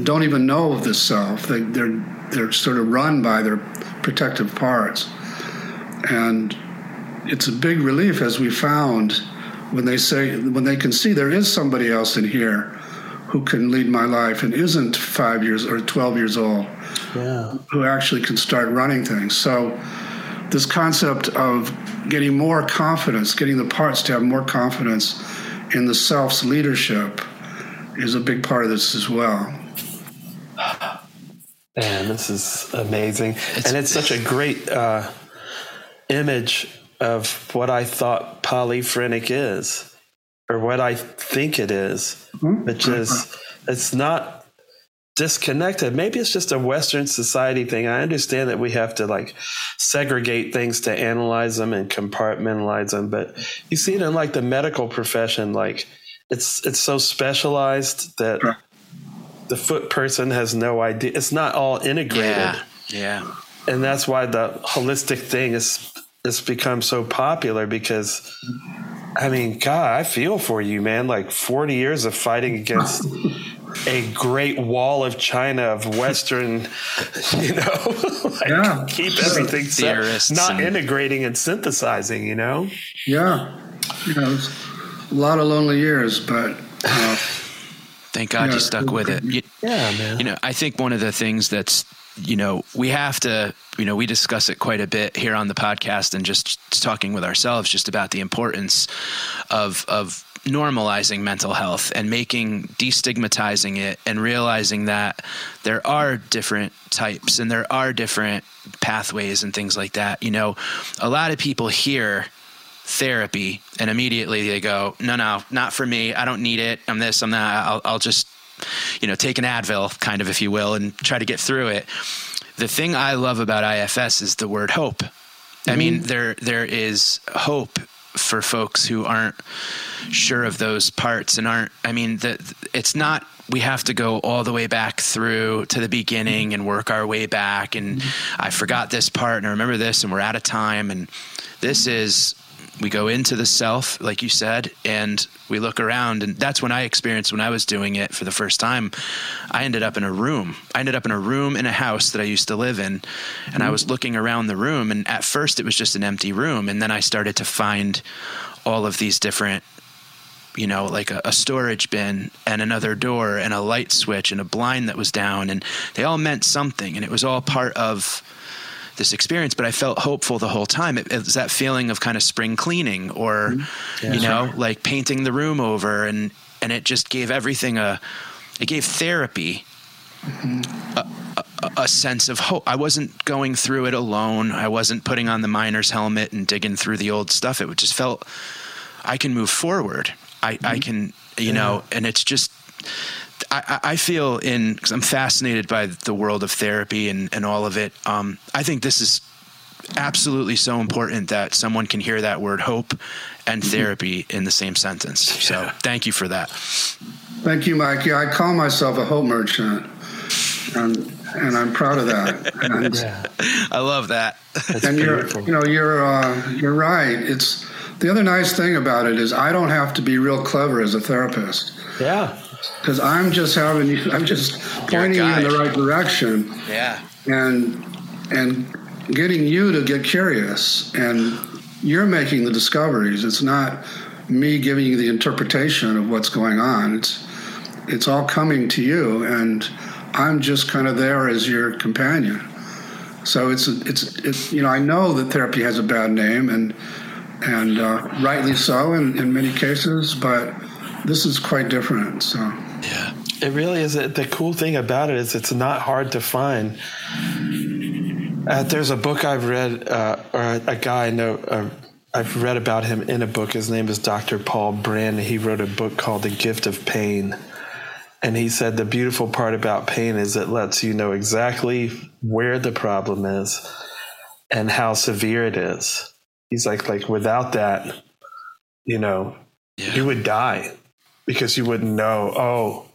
Speaker 7: don't even know of this self. They, they're they're sort of run by their protective parts, and it's a big relief as we found when they say when they can see there is somebody else in here who can lead my life and isn't five years or 12 years old
Speaker 2: Yeah.
Speaker 7: who actually can start running things so this concept of getting more confidence getting the parts to have more confidence in the self's leadership is a big part of this as well
Speaker 2: Man, this is amazing. and it's such a great uh, image of what I thought polyphrenic is, or what I think it is, which is it's not disconnected. Maybe it's just a Western society thing. I understand that we have to like segregate things to analyze them and compartmentalize them, but you see it in like the medical profession, like it's it's so specialized that the foot person has no idea. It's not all integrated,
Speaker 3: Yeah. Yeah.
Speaker 2: and that's why the holistic thing is it's become so popular because. I mean, God, I feel for you, man. Like 40 years of fighting against a great wall of China of Western, <laughs> you know, <laughs> like
Speaker 7: Yeah.
Speaker 2: keep everything set, not
Speaker 3: and-
Speaker 2: integrating and synthesizing, you know?
Speaker 7: yeah you know a lot of lonely years but uh, <laughs>
Speaker 3: Thank God
Speaker 7: Yeah.
Speaker 3: you stuck with it. You,
Speaker 2: Yeah, man.
Speaker 3: you know, I think one of the things that's, you know, we have to, you know, we discuss it quite a bit here on the podcast and just talking with ourselves just about the importance of, of, normalizing mental health and making destigmatizing it and realizing that there are different types and there are different pathways and things like that you know a lot of people hear therapy and immediately they go no no not for me. I don't need it. I'm this i'm that. I'll, I'll just you know take an advil kind of if you will and try to get through it. The thing i love about ifs is the word hope. I mean mm-hmm. there there is hope for folks who aren't sure of those parts and aren't i mean the, it's not we have to go all the way back through to the beginning and work our way back and mm-hmm. i forgot this part and i remember this and we're out of time and this is we go into the self like you said and we look around and that's when i experienced when i was doing it for the first time i ended up in a room i ended up in a room in a house that i used to live in and i mm-hmm. was looking around the room and at first it was just an empty room and then i started to find all of these different you know, like a, a, storage bin and another door and a light switch and a blind that was down. And they all meant something. And it was all part of this experience. But I felt hopeful the whole time. It, it was that feeling of kind of spring cleaning or, yeah, you know, sure. like painting the room over. And, and it just gave everything a, it gave therapy mm-hmm. a, a, a sense of hope. I wasn't going through it alone. I wasn't putting on the miner's helmet and digging through the old stuff. It just felt I can move forward. I, I can, you yeah. know, and it's just, I, I feel in, because I'm fascinated by the world of therapy and, and all of it. Um, I think this is absolutely so important that someone can hear that word hope and therapy in the same sentence. So thank you for that.
Speaker 7: Thank you, Mike. Yeah, I call myself a hope merchant. And, and I'm proud of that. <laughs> And,
Speaker 3: yeah. I love that.
Speaker 7: That's and beautiful. you're, you know, you're, uh, you're right. It's, the other nice thing about it is I don't have to be real clever as a therapist.
Speaker 2: Yeah.
Speaker 7: Because I'm just having you, I'm just pointing you in the right direction.
Speaker 3: Yeah.
Speaker 7: And and getting you to get curious, and you're making the discoveries. It's not me giving you the interpretation of what's going on. It's it's all coming to you, and I'm just kind of there as your companion. So it's it's it's you know I know that therapy has a bad name and and uh, rightly so in, in many cases, but this is quite different. So,
Speaker 3: yeah,
Speaker 2: it really is. The cool thing about it is it's not hard to find. Uh, there's a book I've read, uh, or a guy I know. Uh, I've read about him in a book. His name is Dr. Paul Brand. He wrote a book called The Gift of Pain. And he said the beautiful part about pain is it lets you know exactly where the problem is and how severe it is he's like like without that you know yeah. you would die because you wouldn't know oh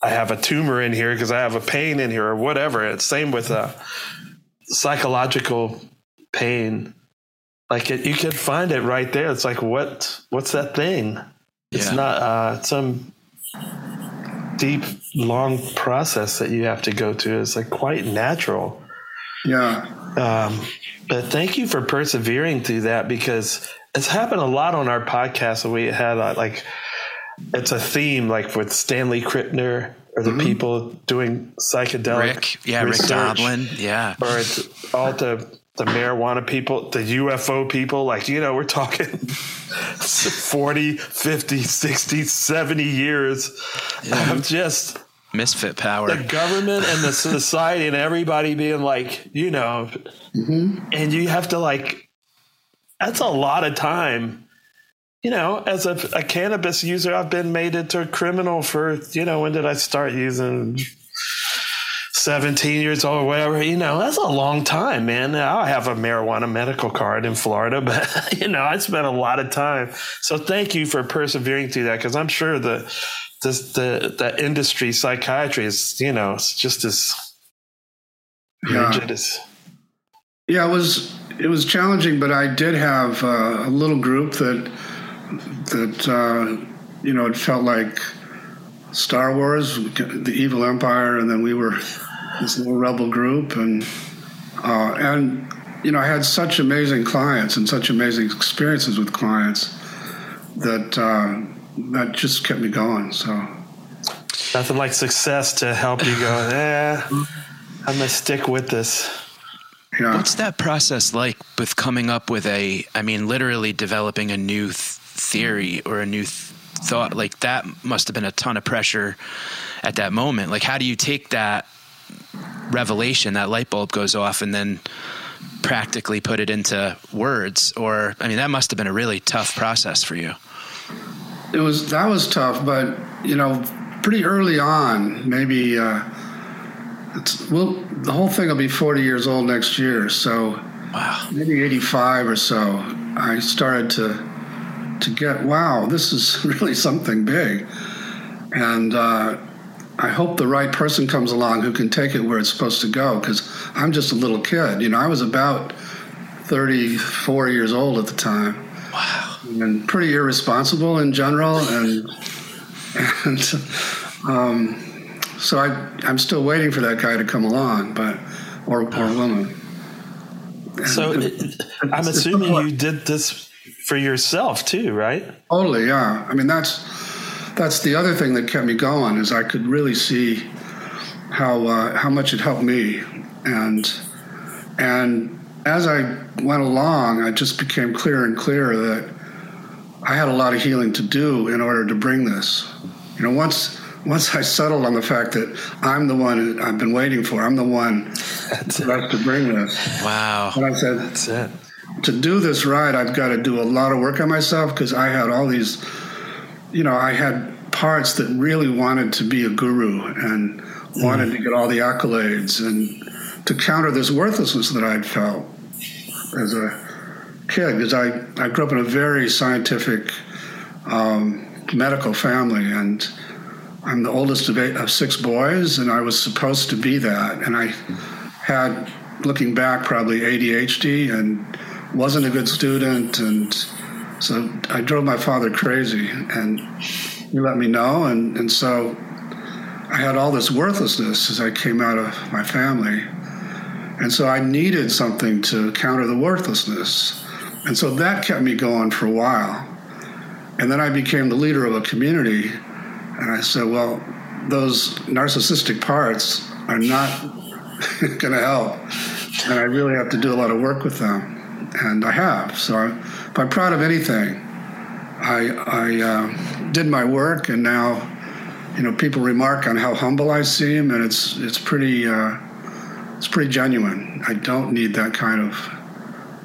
Speaker 2: i have a tumor in here because i have a pain in here or whatever it's same with a psychological pain like it, you could find it right there. It's like what what's that thing? It's
Speaker 3: Yeah.
Speaker 2: not uh, some deep, long process that you have to go to. It's like quite natural.
Speaker 7: Yeah.
Speaker 2: Um, but thank you for persevering through that because it's happened a lot on our podcast. We had uh, like it's a theme, like with Stanley Krippner or the mm-hmm. people doing psychedelic
Speaker 3: Rick, yeah, Rick
Speaker 2: research,
Speaker 3: Doblin, yeah.
Speaker 2: or it's all the the marijuana people, the UFO people. Like you know, we're talking <laughs> 40, 50, 60, 70 years of just
Speaker 3: Misfit power.
Speaker 2: the government and the <laughs> society and everybody being like, you know, mm-hmm. and you have to like, that's a lot of time. You know, as a, a cannabis user, I've been made into a criminal for, you know, when did I start using? 17 years old or whatever, you know, that's a long time, man. I have a marijuana medical card in Florida, <laughs> but, you know, I spent a lot of time. So thank you for persevering through that because I'm sure the, this, the, the industry psychiatry is, you know, it's just as
Speaker 7: Yeah.
Speaker 2: rigid as.
Speaker 7: Yeah, it was it was challenging, but I did have uh, a little group that that uh, you know it felt like Star Wars, the Evil Empire, and then we were this little rebel group, and uh, and you know I had such amazing clients and such amazing experiences with clients that uh, that just kept me going. So
Speaker 2: Nothing like success to help you go, <laughs> eh, I'm going to stick with this.
Speaker 7: yeah,
Speaker 3: What's that process like with coming up with a, I mean, literally developing a new th- theory or a new th- thought? Like that must have been a ton of pressure at that moment. Like, how do you take that revelation, that light bulb goes off, and then practically put it into words? Or, I mean, that must have been a really tough process for you.
Speaker 7: it was that was tough, but you know, pretty early on, maybe uh, it's well, the whole thing will be 40 years old next year, so
Speaker 3: Wow.
Speaker 7: maybe 85 or so. I started to to get wow, this is <laughs> really something big, and uh, I hope the right person comes along who can take it where it's supposed to go. Because I'm just a little kid, you know. I was about 34 years old at the time
Speaker 3: Wow.
Speaker 7: and pretty irresponsible in general, and <laughs> and um, so I I'm still waiting for that guy to come along, but or or woman.
Speaker 2: So it, I'm assuming you did this for yourself too, right?
Speaker 7: Totally, yeah. I mean that's that's the other thing that kept me going is I could really see how uh, how much it helped me, and and as I went along, it just became clearer and clearer that I had a lot of healing to do in order to bring this. You know, once once I settled on the fact that I'm the one I've been waiting for, I'm the one <laughs>
Speaker 2: that's
Speaker 7: to bring this.
Speaker 3: Wow.
Speaker 7: And I said,
Speaker 2: That's it.
Speaker 7: To do this right, I've got to do a lot of work on myself because I had all these, you know, I had parts that really wanted to be a guru and wanted to get all the accolades and to counter this worthlessness that I'd felt as a kid because I, I grew up in a very scientific um, medical family and I'm the oldest of, eight, of six boys and I was supposed to be that and I had looking back probably ADHD and wasn't a good student and so I drove my father crazy and he let me know and, and so I had all this worthlessness as I came out of my family. And so I needed something to counter the worthlessness. And so that kept me going for a while. And then I became the leader of a community and I said well those narcissistic parts are not <laughs> going to help and I really have to do a lot of work with them, and I have. So I, if I'm proud of anything, I, I uh, did my work, and now, you know, people remark on how humble I seem, and it's it's pretty uh, it's pretty genuine. I don't need that kind of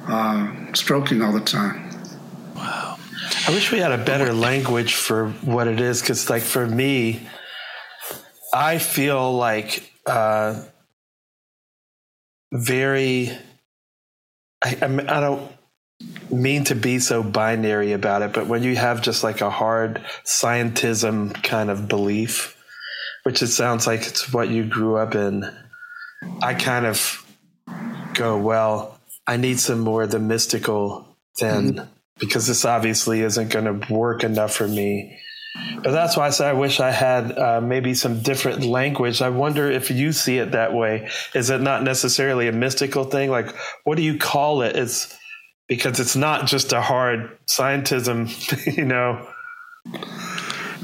Speaker 7: uh, stroking all the time.
Speaker 2: Wow, I wish we had a better language for what it is, because like for me, I feel like uh, very. I, I don't mean to be so binary about it, but when you have just like a hard scientism kind of belief, which it sounds like it's what you grew up in, I kind of go, well, I need some more of the mystical then mm-hmm. because this obviously isn't going to work enough for me. But that's why I said I wish I had uh, maybe some different language. I wonder if you see it that way. Is it not necessarily a mystical thing? Like, what do you call it? It's because it's not just a hard scientism, <laughs> you know.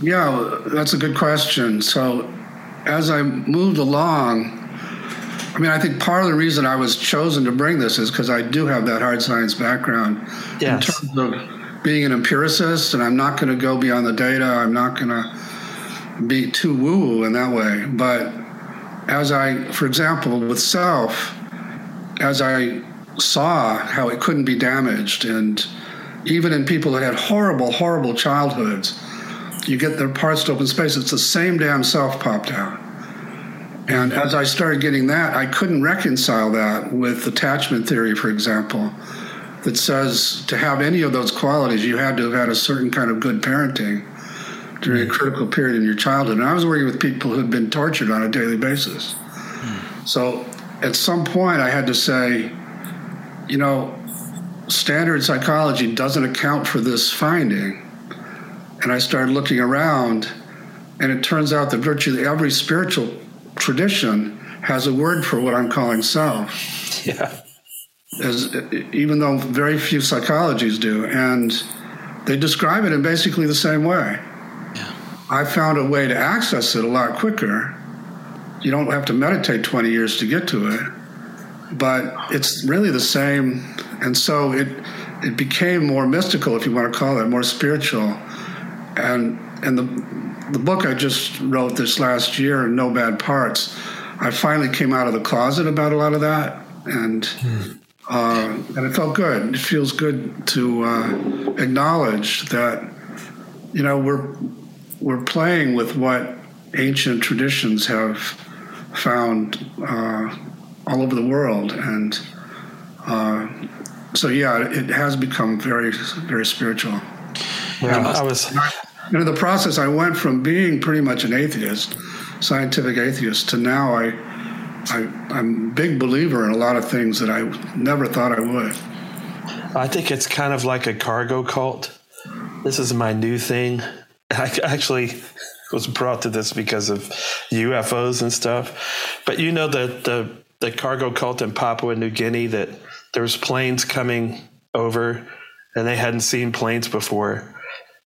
Speaker 7: Yeah, that's a good question. So, as I moved along, I mean, I think part of the reason I was chosen to bring this is because I do have that hard science background yes. in terms of being an empiricist, and I'm not going to go beyond the data. I'm not going to be too woo woo in that way. But as I, for example, with self, as I saw how it couldn't be damaged, and even in people that had horrible, horrible childhoods, you get their parts to open space, it's the same damn self popped out. And as I started getting that, I couldn't reconcile that with attachment theory, for example, that says to have any of those qualities, you had to have had a certain kind of good parenting during a hmm. critical period in your childhood. And I was working with people who had been tortured on a daily basis. Hmm. So at some point, I had to say, you know, standard psychology doesn't account for this finding. And I started looking around, and it turns out that virtually every spiritual tradition has a word for what I'm calling self. <laughs>
Speaker 2: Yeah.
Speaker 7: As, even though very few psychologies do. And they describe it in basically the same way. Yeah. I found a way to access it a lot quicker. You don't have to meditate 20 years to get to it, but it's really the same. And so it, it became more mystical, if you want to call it, more spiritual. And, and the, the book I just wrote this last year, No Bad Parts, I finally came out of the closet about a lot of that, and mm. Uh, and it felt good. It feels good to uh, acknowledge that you know we're we're playing with what ancient traditions have found uh, all over the world, and uh, so yeah, it has become very very spiritual.
Speaker 2: Yeah, I was
Speaker 7: and in the process, I went from being pretty much an atheist, scientific atheist, to now I, I I'm a big believer in a lot of things that I never thought I would.
Speaker 2: I think it's kind of like a cargo cult. This is my new thing. I actually was brought to this because of UFOs and stuff. But you know the the the cargo cult in Papua New Guinea that there was planes coming over and they hadn't seen planes before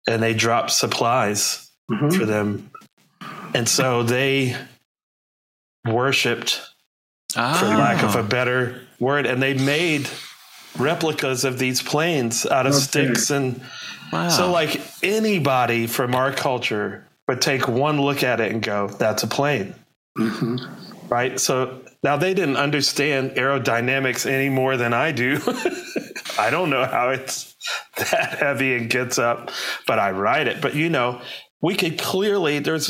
Speaker 2: and they dropped supplies mm-hmm. for them. And so they worshipped, ah. for lack of a better word, and they made replicas of these planes out of okay. sticks. And wow. so, like anybody from our culture would take one look at it and go, that's a plane. Mm-hmm. Right. So now they didn't understand aerodynamics any more than I do. <laughs> I don't know how it's that heavy and gets up, but I ride it. But you know, we could clearly there's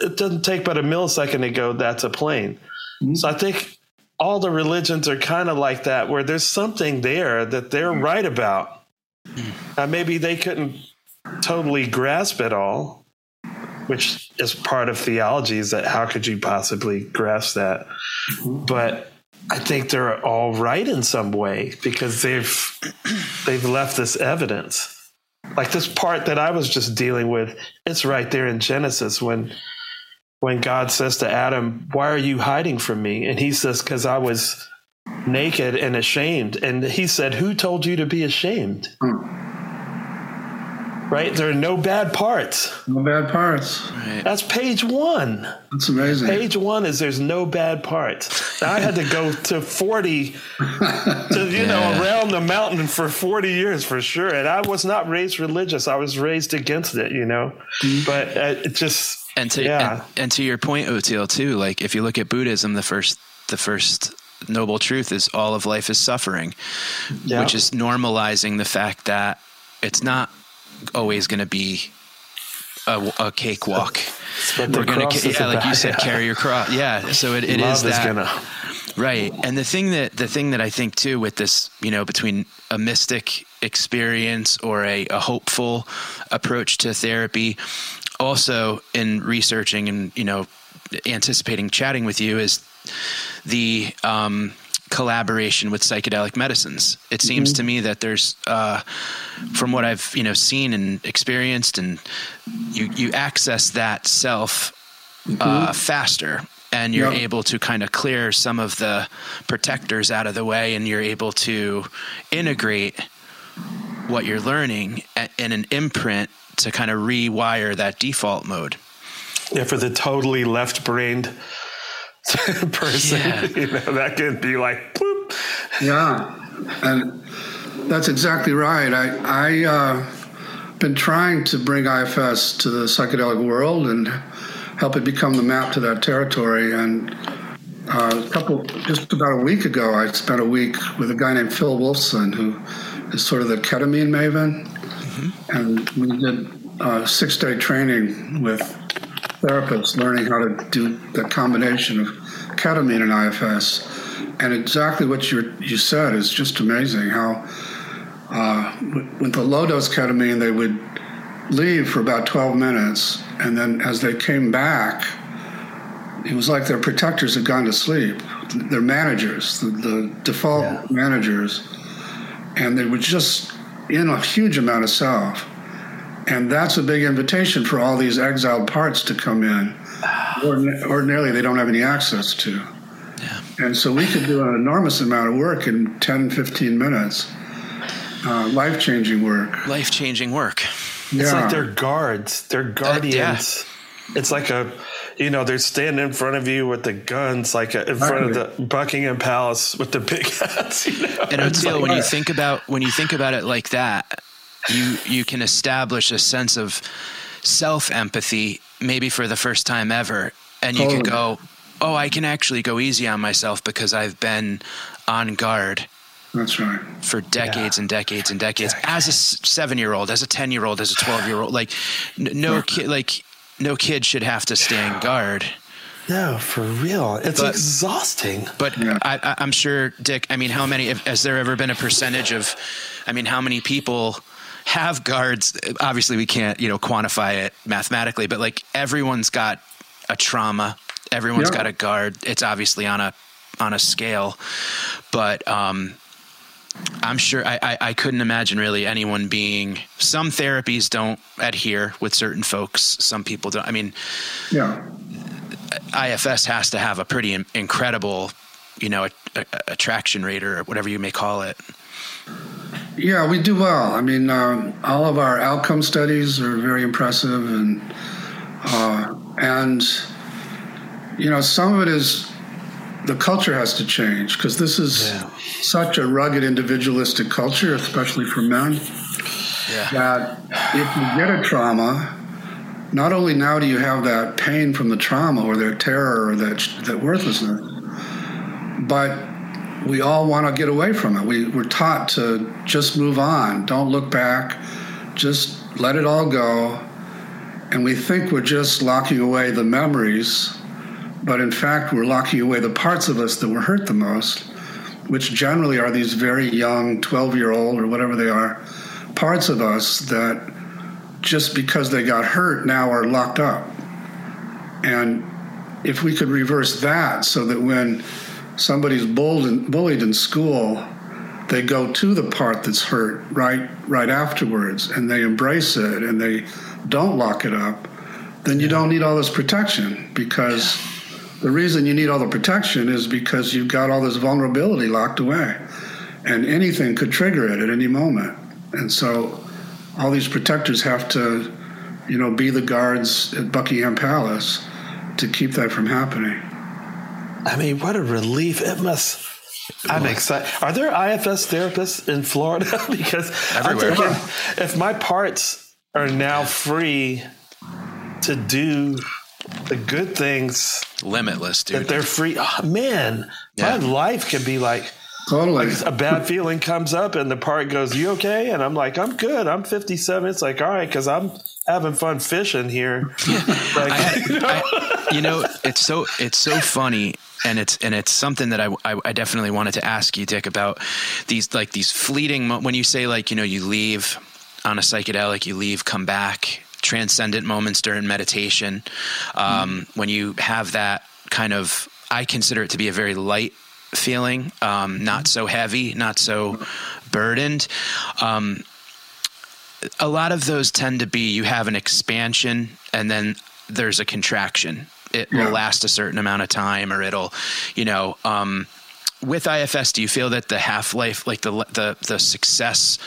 Speaker 2: it doesn't take but a millisecond to go that's a plane. Mm-hmm. So I think all the religions are kind of like that where there's something there that they're mm-hmm. right about. Mm-hmm. maybe they couldn't totally grasp it all, which is part of theology is that how could you possibly grasp that? Mm-hmm. But I think they're all right in some way because they've they've left this evidence. Like this part that I was just dealing with, it's right there in Genesis when when God says to Adam, "Why are you hiding from me?" and he says, "Cuz I was naked and ashamed." And he said, "Who told you to be ashamed?" Hmm right? There are no bad parts.
Speaker 7: No bad parts.
Speaker 2: Right. That's page one.
Speaker 7: That's amazing.
Speaker 2: Page one is there's no bad parts. Now I had to go to 40 <laughs> to, you yeah. know, around the mountain for 40 years for sure. And I was not raised religious. I was raised against it, you know, mm-hmm. but uh, it just,
Speaker 3: and to, yeah. And, and to your point, Oteil, too, like if you look at Buddhism, the first, the first noble truth is all of life is suffering, yeah. which is normalizing the fact that it's not always going to be a, a cakewalk.
Speaker 2: We're gonna,
Speaker 3: yeah, like you said, carry your cross. Yeah, so it, it is that. Is gonna... Right, and the thing that the thing that I think too with this, you know, between a mystic experience or a, a hopeful approach to therapy, also in researching and you know anticipating chatting with you is the um, collaboration with psychedelic medicines. It seems mm-hmm. to me that there's, uh, from what I've you know seen and experienced, and you you access that self uh, mm-hmm. uh, faster, and you're yep. able to kind of clear some of the protectors out of the way, and you're able to integrate what you're learning in an imprint to kind of rewire that default mode.
Speaker 2: Yeah, for the totally left-brained <laughs> person, yeah. <laughs> you know, that can be like, Bloop.
Speaker 7: yeah, and that's exactly right. I I uh, been trying to bring IFS to the psychedelic world and help it become the map to that territory. And uh, a couple, just about a week ago, I spent a week with a guy named Phil Wolfson, who is sort of the ketamine maven, mm-hmm. and we did uh, six-day training with therapists learning how to do the combination of ketamine and IFS. And exactly what you you said is just amazing. How uh, with the low dose ketamine, they would leave for about 12 minutes, and then as they came back, it was like their protectors had gone to sleep. Their managers, the, the default yeah. managers, and they were just in a huge amount of self. And that's a big invitation for all these exiled parts to come in. ordinarily, they don't have any access to. Yeah. And so we could do an enormous amount of work in 10, 15 minutes. Uh, life changing work.
Speaker 3: Life changing work.
Speaker 2: Yeah. It's like they're guards, they're guardians. Uh, yeah. It's like a, you know, they're standing in front of you with the guns, like a, in front of the Buckingham Palace with the big <laughs> hats. You know?
Speaker 3: And Oteil, like, when you think about when you think about it like that, you you can establish a sense of self empathy maybe for the first time ever and you totally. can go oh i can actually go easy on myself because i've been on guard
Speaker 7: that's right
Speaker 3: for decades yeah. and decades and decades as a seven year old as a 10 year old as a 12 year old like no kid like no kid should have to stand guard
Speaker 2: no, for real. It's but, exhausting.
Speaker 3: But yeah. I, am sure, Dick. I mean, how many? Has there ever been a percentage of? I mean, how many people have guards. Obviously, we can't you know quantify it mathematically, but like everyone's got a trauma. Everyone's yeah. got a guard. It's obviously on a on a scale, but um, I'm sure I, I, I, couldn't imagine really anyone being. Some therapies don't adhere with certain folks. Some people don't. I mean,
Speaker 7: yeah,
Speaker 3: IFS has to have a pretty incredible, you know, a, a, attraction rate or whatever you may call it.
Speaker 7: Yeah, we do well. I mean, uh, all of our outcome studies are very impressive, and uh, and you know, some of it is the culture has to change because this is yeah. such a rugged, individualistic culture, especially for men. Yeah. That if you get a trauma, not only now do you have that pain from the trauma or that terror or that that worthlessness, but we all want to get away from it. We, we're taught to just move on, don't look back, just let it all go. And we think we're just locking away the memories, but in fact, we're locking away the parts of us that were hurt the most, which generally are these very young 12 year old or whatever they are parts of us that just because they got hurt now are locked up. And if we could reverse that so that when somebody's bullied in school, they go to the part that's hurt right right afterwards, and they embrace it, and they don't lock it up. Then you don't need all this protection because the reason you need all the protection is because you've got all this vulnerability locked away, and anything could trigger it at any moment. And so, all these protectors have to, you know, be the guards at Buckingham Palace to keep that from happening.
Speaker 2: I mean, what a relief it must. I'm excited. Are there IFS therapists in Florida? <laughs> because Everywhere. Thinking if my parts are now free to do the good things,
Speaker 3: limitless, dude.
Speaker 2: That they're free. Oh, man, yeah. my life can be like.
Speaker 7: Totally.
Speaker 2: Like a bad feeling comes up and the part goes, You okay? And I'm like, I'm good. I'm 57. It's like, All right, because I'm having fun fishing here. <laughs> <laughs> like,
Speaker 3: I, you, know? I, you know, it's so it's so funny and it's and it's something that I, I, I definitely wanted to ask you, Dick, about these like these fleeting when you say like you know you leave on a psychedelic, you leave, come back, transcendent moments during meditation. Um, mm. When you have that kind of, I consider it to be a very light feeling, um, not so heavy, not so burdened. Um, a lot of those tend to be you have an expansion and then there's a contraction. It
Speaker 7: Yeah.
Speaker 3: will last a certain amount of time, or it'll, you know. Um, with IFS, do you feel that the half life, like the the the success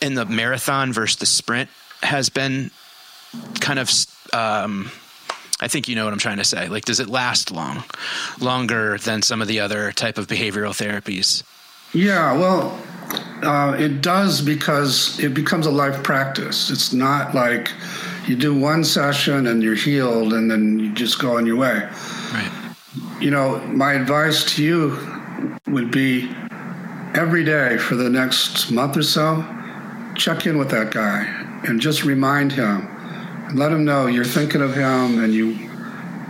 Speaker 3: in the marathon versus the sprint, has been kind of um, I think you know what I'm trying to say. Like, does it last long, longer than some of the other type of behavioral therapies?
Speaker 7: Yeah, well, uh, it does because it becomes a life practice. It's not like you do one session and you're healed and then you just go on your way.
Speaker 3: Right.
Speaker 7: You know, my advice to you would be every day for the next month or so, check in with that guy and just remind him let him know you're thinking of him and you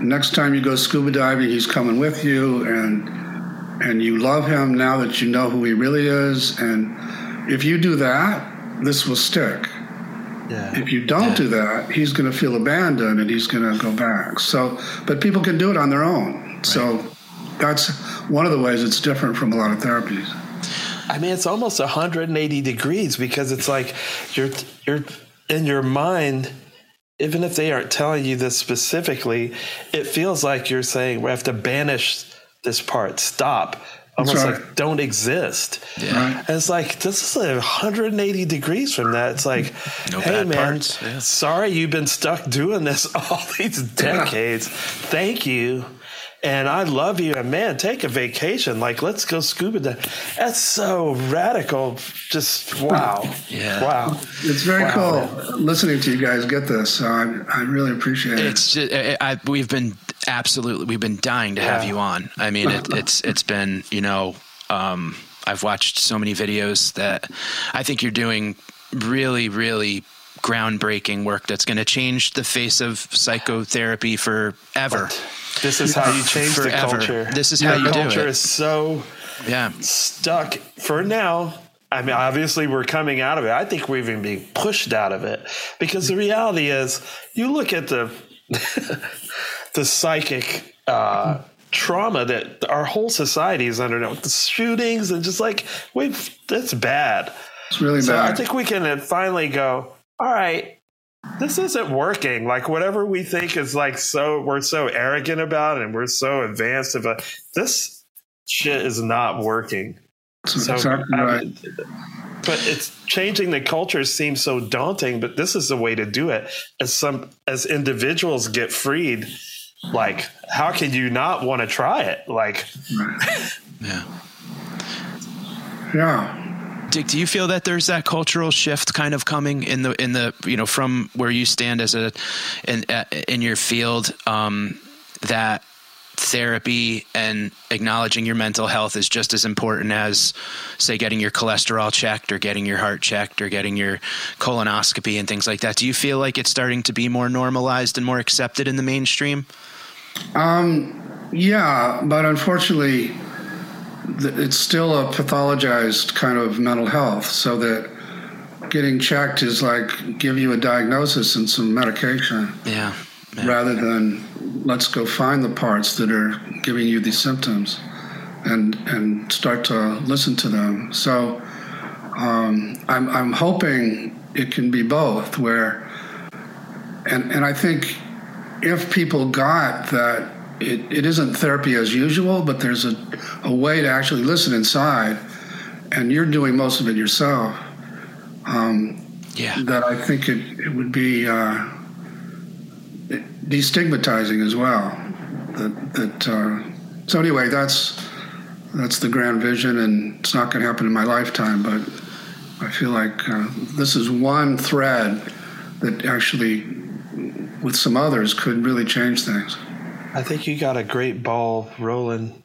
Speaker 7: next time you go scuba diving he's coming with you and and you love him now that you know who he really is. And if you do that this will stick.
Speaker 2: Yeah.
Speaker 7: if you don't do that he's going to feel abandoned and he's going to go back. So but people can do it on their own. So that's one of the ways it's different from a lot of therapies.
Speaker 2: I mean, it's almost 180 degrees because it's like you're you're in your mind. Even if they aren't telling you this specifically, it feels like you're saying we have to banish this part. Stop. Almost
Speaker 7: right.
Speaker 2: like don't exist.
Speaker 3: Yeah.
Speaker 2: And it's like this is like 180 degrees from that. It's like, <laughs>
Speaker 3: No
Speaker 2: hey
Speaker 3: bad
Speaker 2: man,
Speaker 3: yeah.
Speaker 2: sorry you've been stuck doing this <laughs> all these decades. Thank you. And I love you. And man, take a vacation. Like, let's go scuba diving. That's so radical. Just wow. <laughs>
Speaker 3: Yeah.
Speaker 2: Wow.
Speaker 7: it's very
Speaker 2: Wow.
Speaker 7: cool listening to you guys get this so i, I really appreciate it
Speaker 3: It's just, I, I, we've been absolutely we've been dying to have you on. I mean, it, it's it's been you know um, I've watched so many videos that I think you're doing really really groundbreaking work that's going to change the face of psychotherapy forever.
Speaker 2: This is how you change the
Speaker 3: Forever.
Speaker 2: culture.
Speaker 3: This is how
Speaker 2: The
Speaker 3: you do it.
Speaker 2: culture
Speaker 3: it.
Speaker 2: is so
Speaker 3: Yeah,
Speaker 2: stuck for now. I mean, obviously, we're coming out of it. I think we're even being pushed out of it because the reality is, you look at the <laughs> the psychic uh, trauma that our whole society is under now, with the shootings and just like we've that's bad.
Speaker 7: it's really
Speaker 2: So
Speaker 7: bad
Speaker 2: I think we can finally go. All right, this isn't working. Like whatever we think is like so we're so arrogant about and we're so advanced about this shit is not working.
Speaker 7: That's
Speaker 2: So,
Speaker 7: exactly
Speaker 2: I
Speaker 7: right.
Speaker 2: mean, but it's changing the culture seems so daunting. But this is the way to do it. As some as individuals get freed, like how can you not want to try it? Like
Speaker 3: yeah.
Speaker 7: yeah
Speaker 3: Dick, do you feel that there's that cultural shift kind of coming in the in the you know from where you stand as a in uh, in your field um, that therapy and acknowledging your mental health is just as important as say getting your cholesterol checked or getting your heart checked or getting your colonoscopy and things like that. Do you feel like it's starting to be more normalized and more accepted in the mainstream?
Speaker 7: um Yeah, but unfortunately, it's still a pathologized kind of mental health. So that getting checked is like give you a diagnosis and some medication,
Speaker 3: Yeah. Yeah.
Speaker 7: rather than let's go find the parts that are giving you these symptoms, and and start to listen to them. So um, I'm I'm hoping it can be both. Where and and I think if people got that it, it isn't therapy as usual, but there's a, a way to actually listen inside, and you're doing most of it yourself,
Speaker 3: Yeah.
Speaker 7: that I think it, it would be uh, destigmatizing as well. That, that uh, so anyway, that's that's the grand vision, and it's not going to happen in my lifetime, but I feel like uh, this is one thread that actually, with some others, could really change things.
Speaker 2: I think you got a great ball rolling,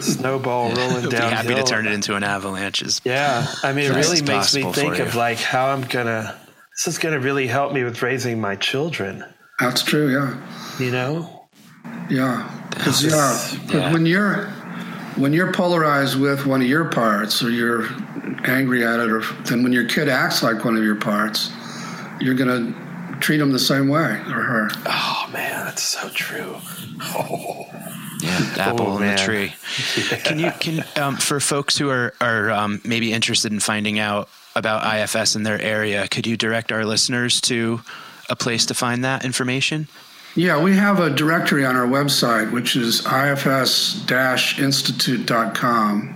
Speaker 2: snowball <laughs> rolling
Speaker 3: Be
Speaker 2: down.
Speaker 3: happy to turn it into an avalanche. Is
Speaker 2: Yeah, I mean, it really makes me think of like how I'm gonna. This is gonna really help me with raising my children.
Speaker 7: That's true, yeah.
Speaker 2: You know,
Speaker 7: Yeah, because yeah, 'cause
Speaker 3: Yeah.
Speaker 7: when you're when you're polarized with one of your parts, or you're angry at it, or then when your kid acts like one of your parts, you're gonna treat them the same way, or her.
Speaker 2: oh man, that's so true. <laughs> Oh,
Speaker 3: yeah. apple
Speaker 2: Oh,
Speaker 3: in the
Speaker 2: man.
Speaker 3: tree. <laughs> Can you can um, for folks who are are um, maybe interested in finding out about IFS in their area, could you direct our listeners to a place to find that information?
Speaker 7: Yeah, we have a directory on our website, which is ifs-institute.com.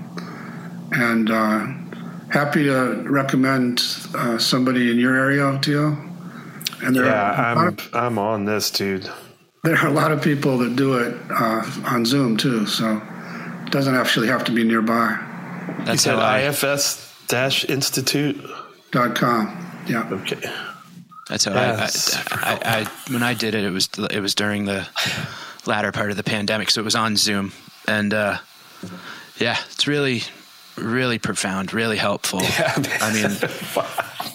Speaker 7: And uh, happy to recommend uh, somebody in your area, Teal. And there,
Speaker 2: Yeah,
Speaker 7: are
Speaker 2: I'm
Speaker 7: of,
Speaker 2: I'm on this, dude.
Speaker 7: there are a lot of people that do it uh, on Zoom, too. So it doesn't actually have to be nearby.
Speaker 2: You
Speaker 3: That's
Speaker 2: said
Speaker 3: I,
Speaker 2: IFS dash institute.
Speaker 7: Dot com. Yeah.
Speaker 2: Okay.
Speaker 3: That's how
Speaker 2: Yeah,
Speaker 3: I, I, I, I when I did it, it was it was during the latter part of the pandemic, so it was on Zoom, and uh, yeah, it's really really profound, really helpful. <laughs> I mean,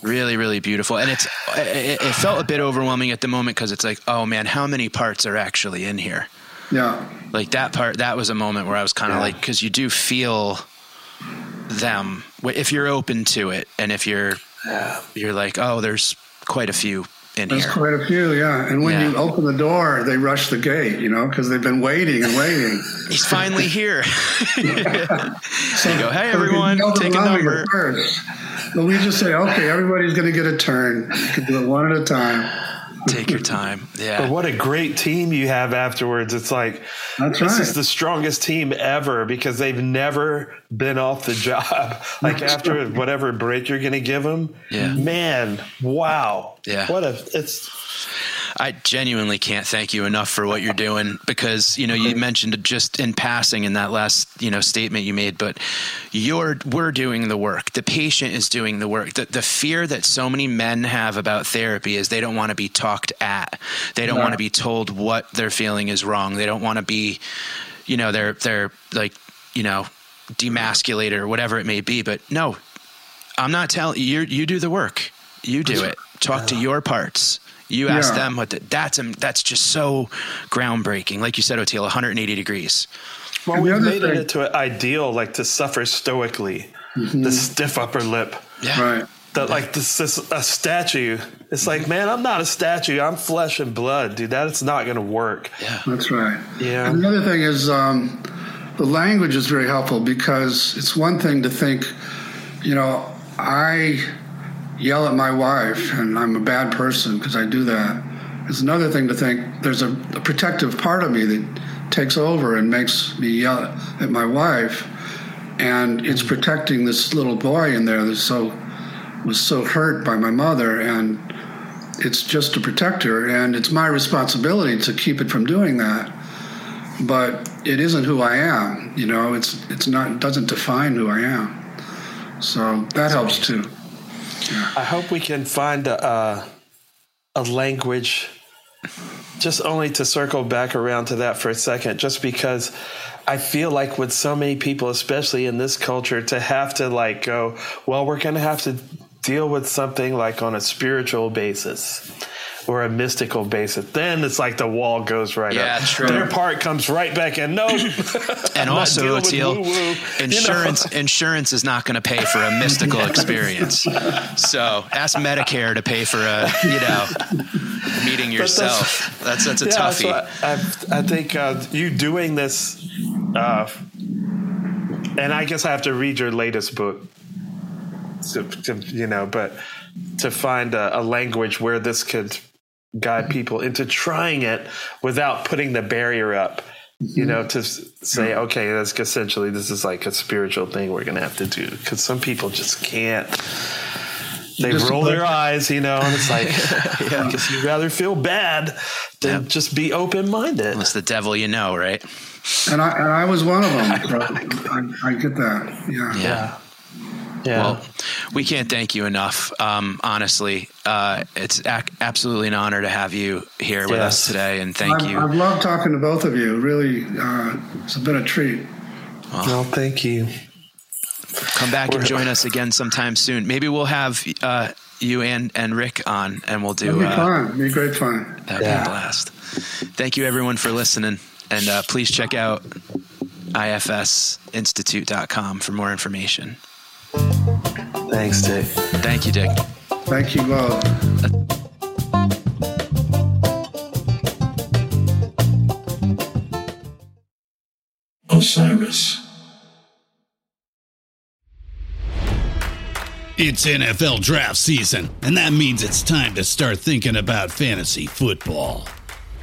Speaker 3: really really beautiful, and it's it, it felt a bit overwhelming at the moment because it's like, oh man, how many parts are actually in here?
Speaker 7: Yeah.
Speaker 3: Like that part, that was a moment where I was kind of
Speaker 2: Yeah.
Speaker 3: like, because you do feel them if you're open to it, and if you're you're like, oh, there's quite a few in
Speaker 7: There's
Speaker 3: here.
Speaker 7: quite a few, yeah. And when
Speaker 3: Yeah.
Speaker 7: you open the door, they rush the gate, you know, because they've been waiting and waiting. <laughs>
Speaker 3: He's finally here. <laughs>
Speaker 7: So
Speaker 3: you go, "Hey, everyone,
Speaker 7: the
Speaker 3: take a number."
Speaker 7: First. But we just say, okay, everybody's going to get a turn. You can do it one at a time.
Speaker 3: Take your time. Yeah.
Speaker 2: But what a great team you have afterwards. It's like
Speaker 7: That's
Speaker 2: this
Speaker 7: right.
Speaker 2: is the strongest team ever because they've never been off the job. <laughs> Like after whatever break you're going to give them,
Speaker 3: Yeah.
Speaker 2: man, wow,
Speaker 3: Yeah.
Speaker 2: what a it's
Speaker 3: I genuinely can't thank you enough for what you're doing because, you know, you mm-hmm. mentioned it just in passing in that last, you know, statement you made, but you're, we're doing the work. The patient is doing the work. The, the fear that so many men have about therapy is they don't want to be talked at. They don't
Speaker 7: No.
Speaker 3: want to be told what they're feeling is wrong. They don't want to be, you know, they're, they're like, you know, demasculated or whatever it may be. But no, I'm not telling you, you do the work. You do it. Talk to your parts. You ask
Speaker 7: Yeah.
Speaker 3: them what the, that's um, that's just so groundbreaking. Like you said, Oteil, 180 degrees.
Speaker 2: well, we've made
Speaker 7: thing-
Speaker 2: it into an ideal like to suffer stoically, the stiff upper lip.
Speaker 3: Yeah.
Speaker 7: Right.
Speaker 2: That like this, this a statue. It's like, man, I'm not a statue. I'm flesh and blood, dude. That's not going to work.
Speaker 3: Yeah.
Speaker 7: That's right.
Speaker 2: Yeah.
Speaker 7: And the other thing is um, the language is very helpful because it's one thing to think, you know, I yell at my wife and I'm a bad person because I do that. It's another thing to think there's a, a protective part of me that takes over and makes me yell at my wife, and it's protecting this little boy in there that so was so hurt by my mother and it's just to protect her and it's my responsibility to keep it from doing that. But it isn't who i am you know it's it's not doesn't define who i am. So that helps too
Speaker 2: I hope we can find a, a, language, just only to circle back around to that for a second, just because I feel like with so many people, especially in this culture, to have to like go, well, we're going to have to deal with something like on a spiritual basis or a mystical basis. Then it's like the wall goes right
Speaker 3: Yeah,
Speaker 2: up.
Speaker 3: true.
Speaker 2: Their part comes right back in. Nope. <laughs>
Speaker 3: And
Speaker 2: I'm
Speaker 3: also,
Speaker 2: dealing with
Speaker 3: Oteil,
Speaker 2: you know?
Speaker 3: insurance insurance is not going to pay for a mystical <laughs> experience. So ask Medicare to pay for a you know meeting
Speaker 2: that's-
Speaker 3: yourself. That's that's, a
Speaker 2: yeah,
Speaker 3: toughie.
Speaker 2: so I, I, I think uh, you doing this, uh, and I guess I have to read your latest book, to, to, you know, but to find a, a language where this could guide people into trying it without putting the barrier up. You know, to say, mm-hmm. okay, that's essentially this is like a spiritual thing we're gonna have to do because some people just can't. They
Speaker 7: Just
Speaker 2: roll
Speaker 7: like-
Speaker 2: their eyes, you know, and it's like, <laughs> I guess oh, you'd rather feel bad than
Speaker 3: Yep.
Speaker 2: just be open minded.
Speaker 3: It's the devil you know, right?
Speaker 7: and i and i was one of them <laughs> so I, I get that yeah
Speaker 3: Yeah.
Speaker 2: Yeah.
Speaker 3: Well, we can't thank you enough. Um, honestly, uh, it's ac- absolutely an honor to have you here with us today, and thank
Speaker 7: I've,
Speaker 3: you.
Speaker 7: I've loved talking to both of you really uh, it's been a treat
Speaker 2: well, thank you.
Speaker 3: Come back and join us again sometime soon. Maybe we'll have uh, you and, and Rick on, and we'll do
Speaker 7: it'll be
Speaker 3: uh,
Speaker 7: fun be great fun
Speaker 3: that'd
Speaker 2: Yeah.
Speaker 3: be a blast. Thank you, everyone, for listening, and uh, please check out ifsinstitute.com for more information.
Speaker 2: Thanks, Dick.
Speaker 3: Thank you, Dick.
Speaker 7: thank you both
Speaker 8: Osiris.
Speaker 4: It's NFL draft season, and that means it's time to start thinking about fantasy football.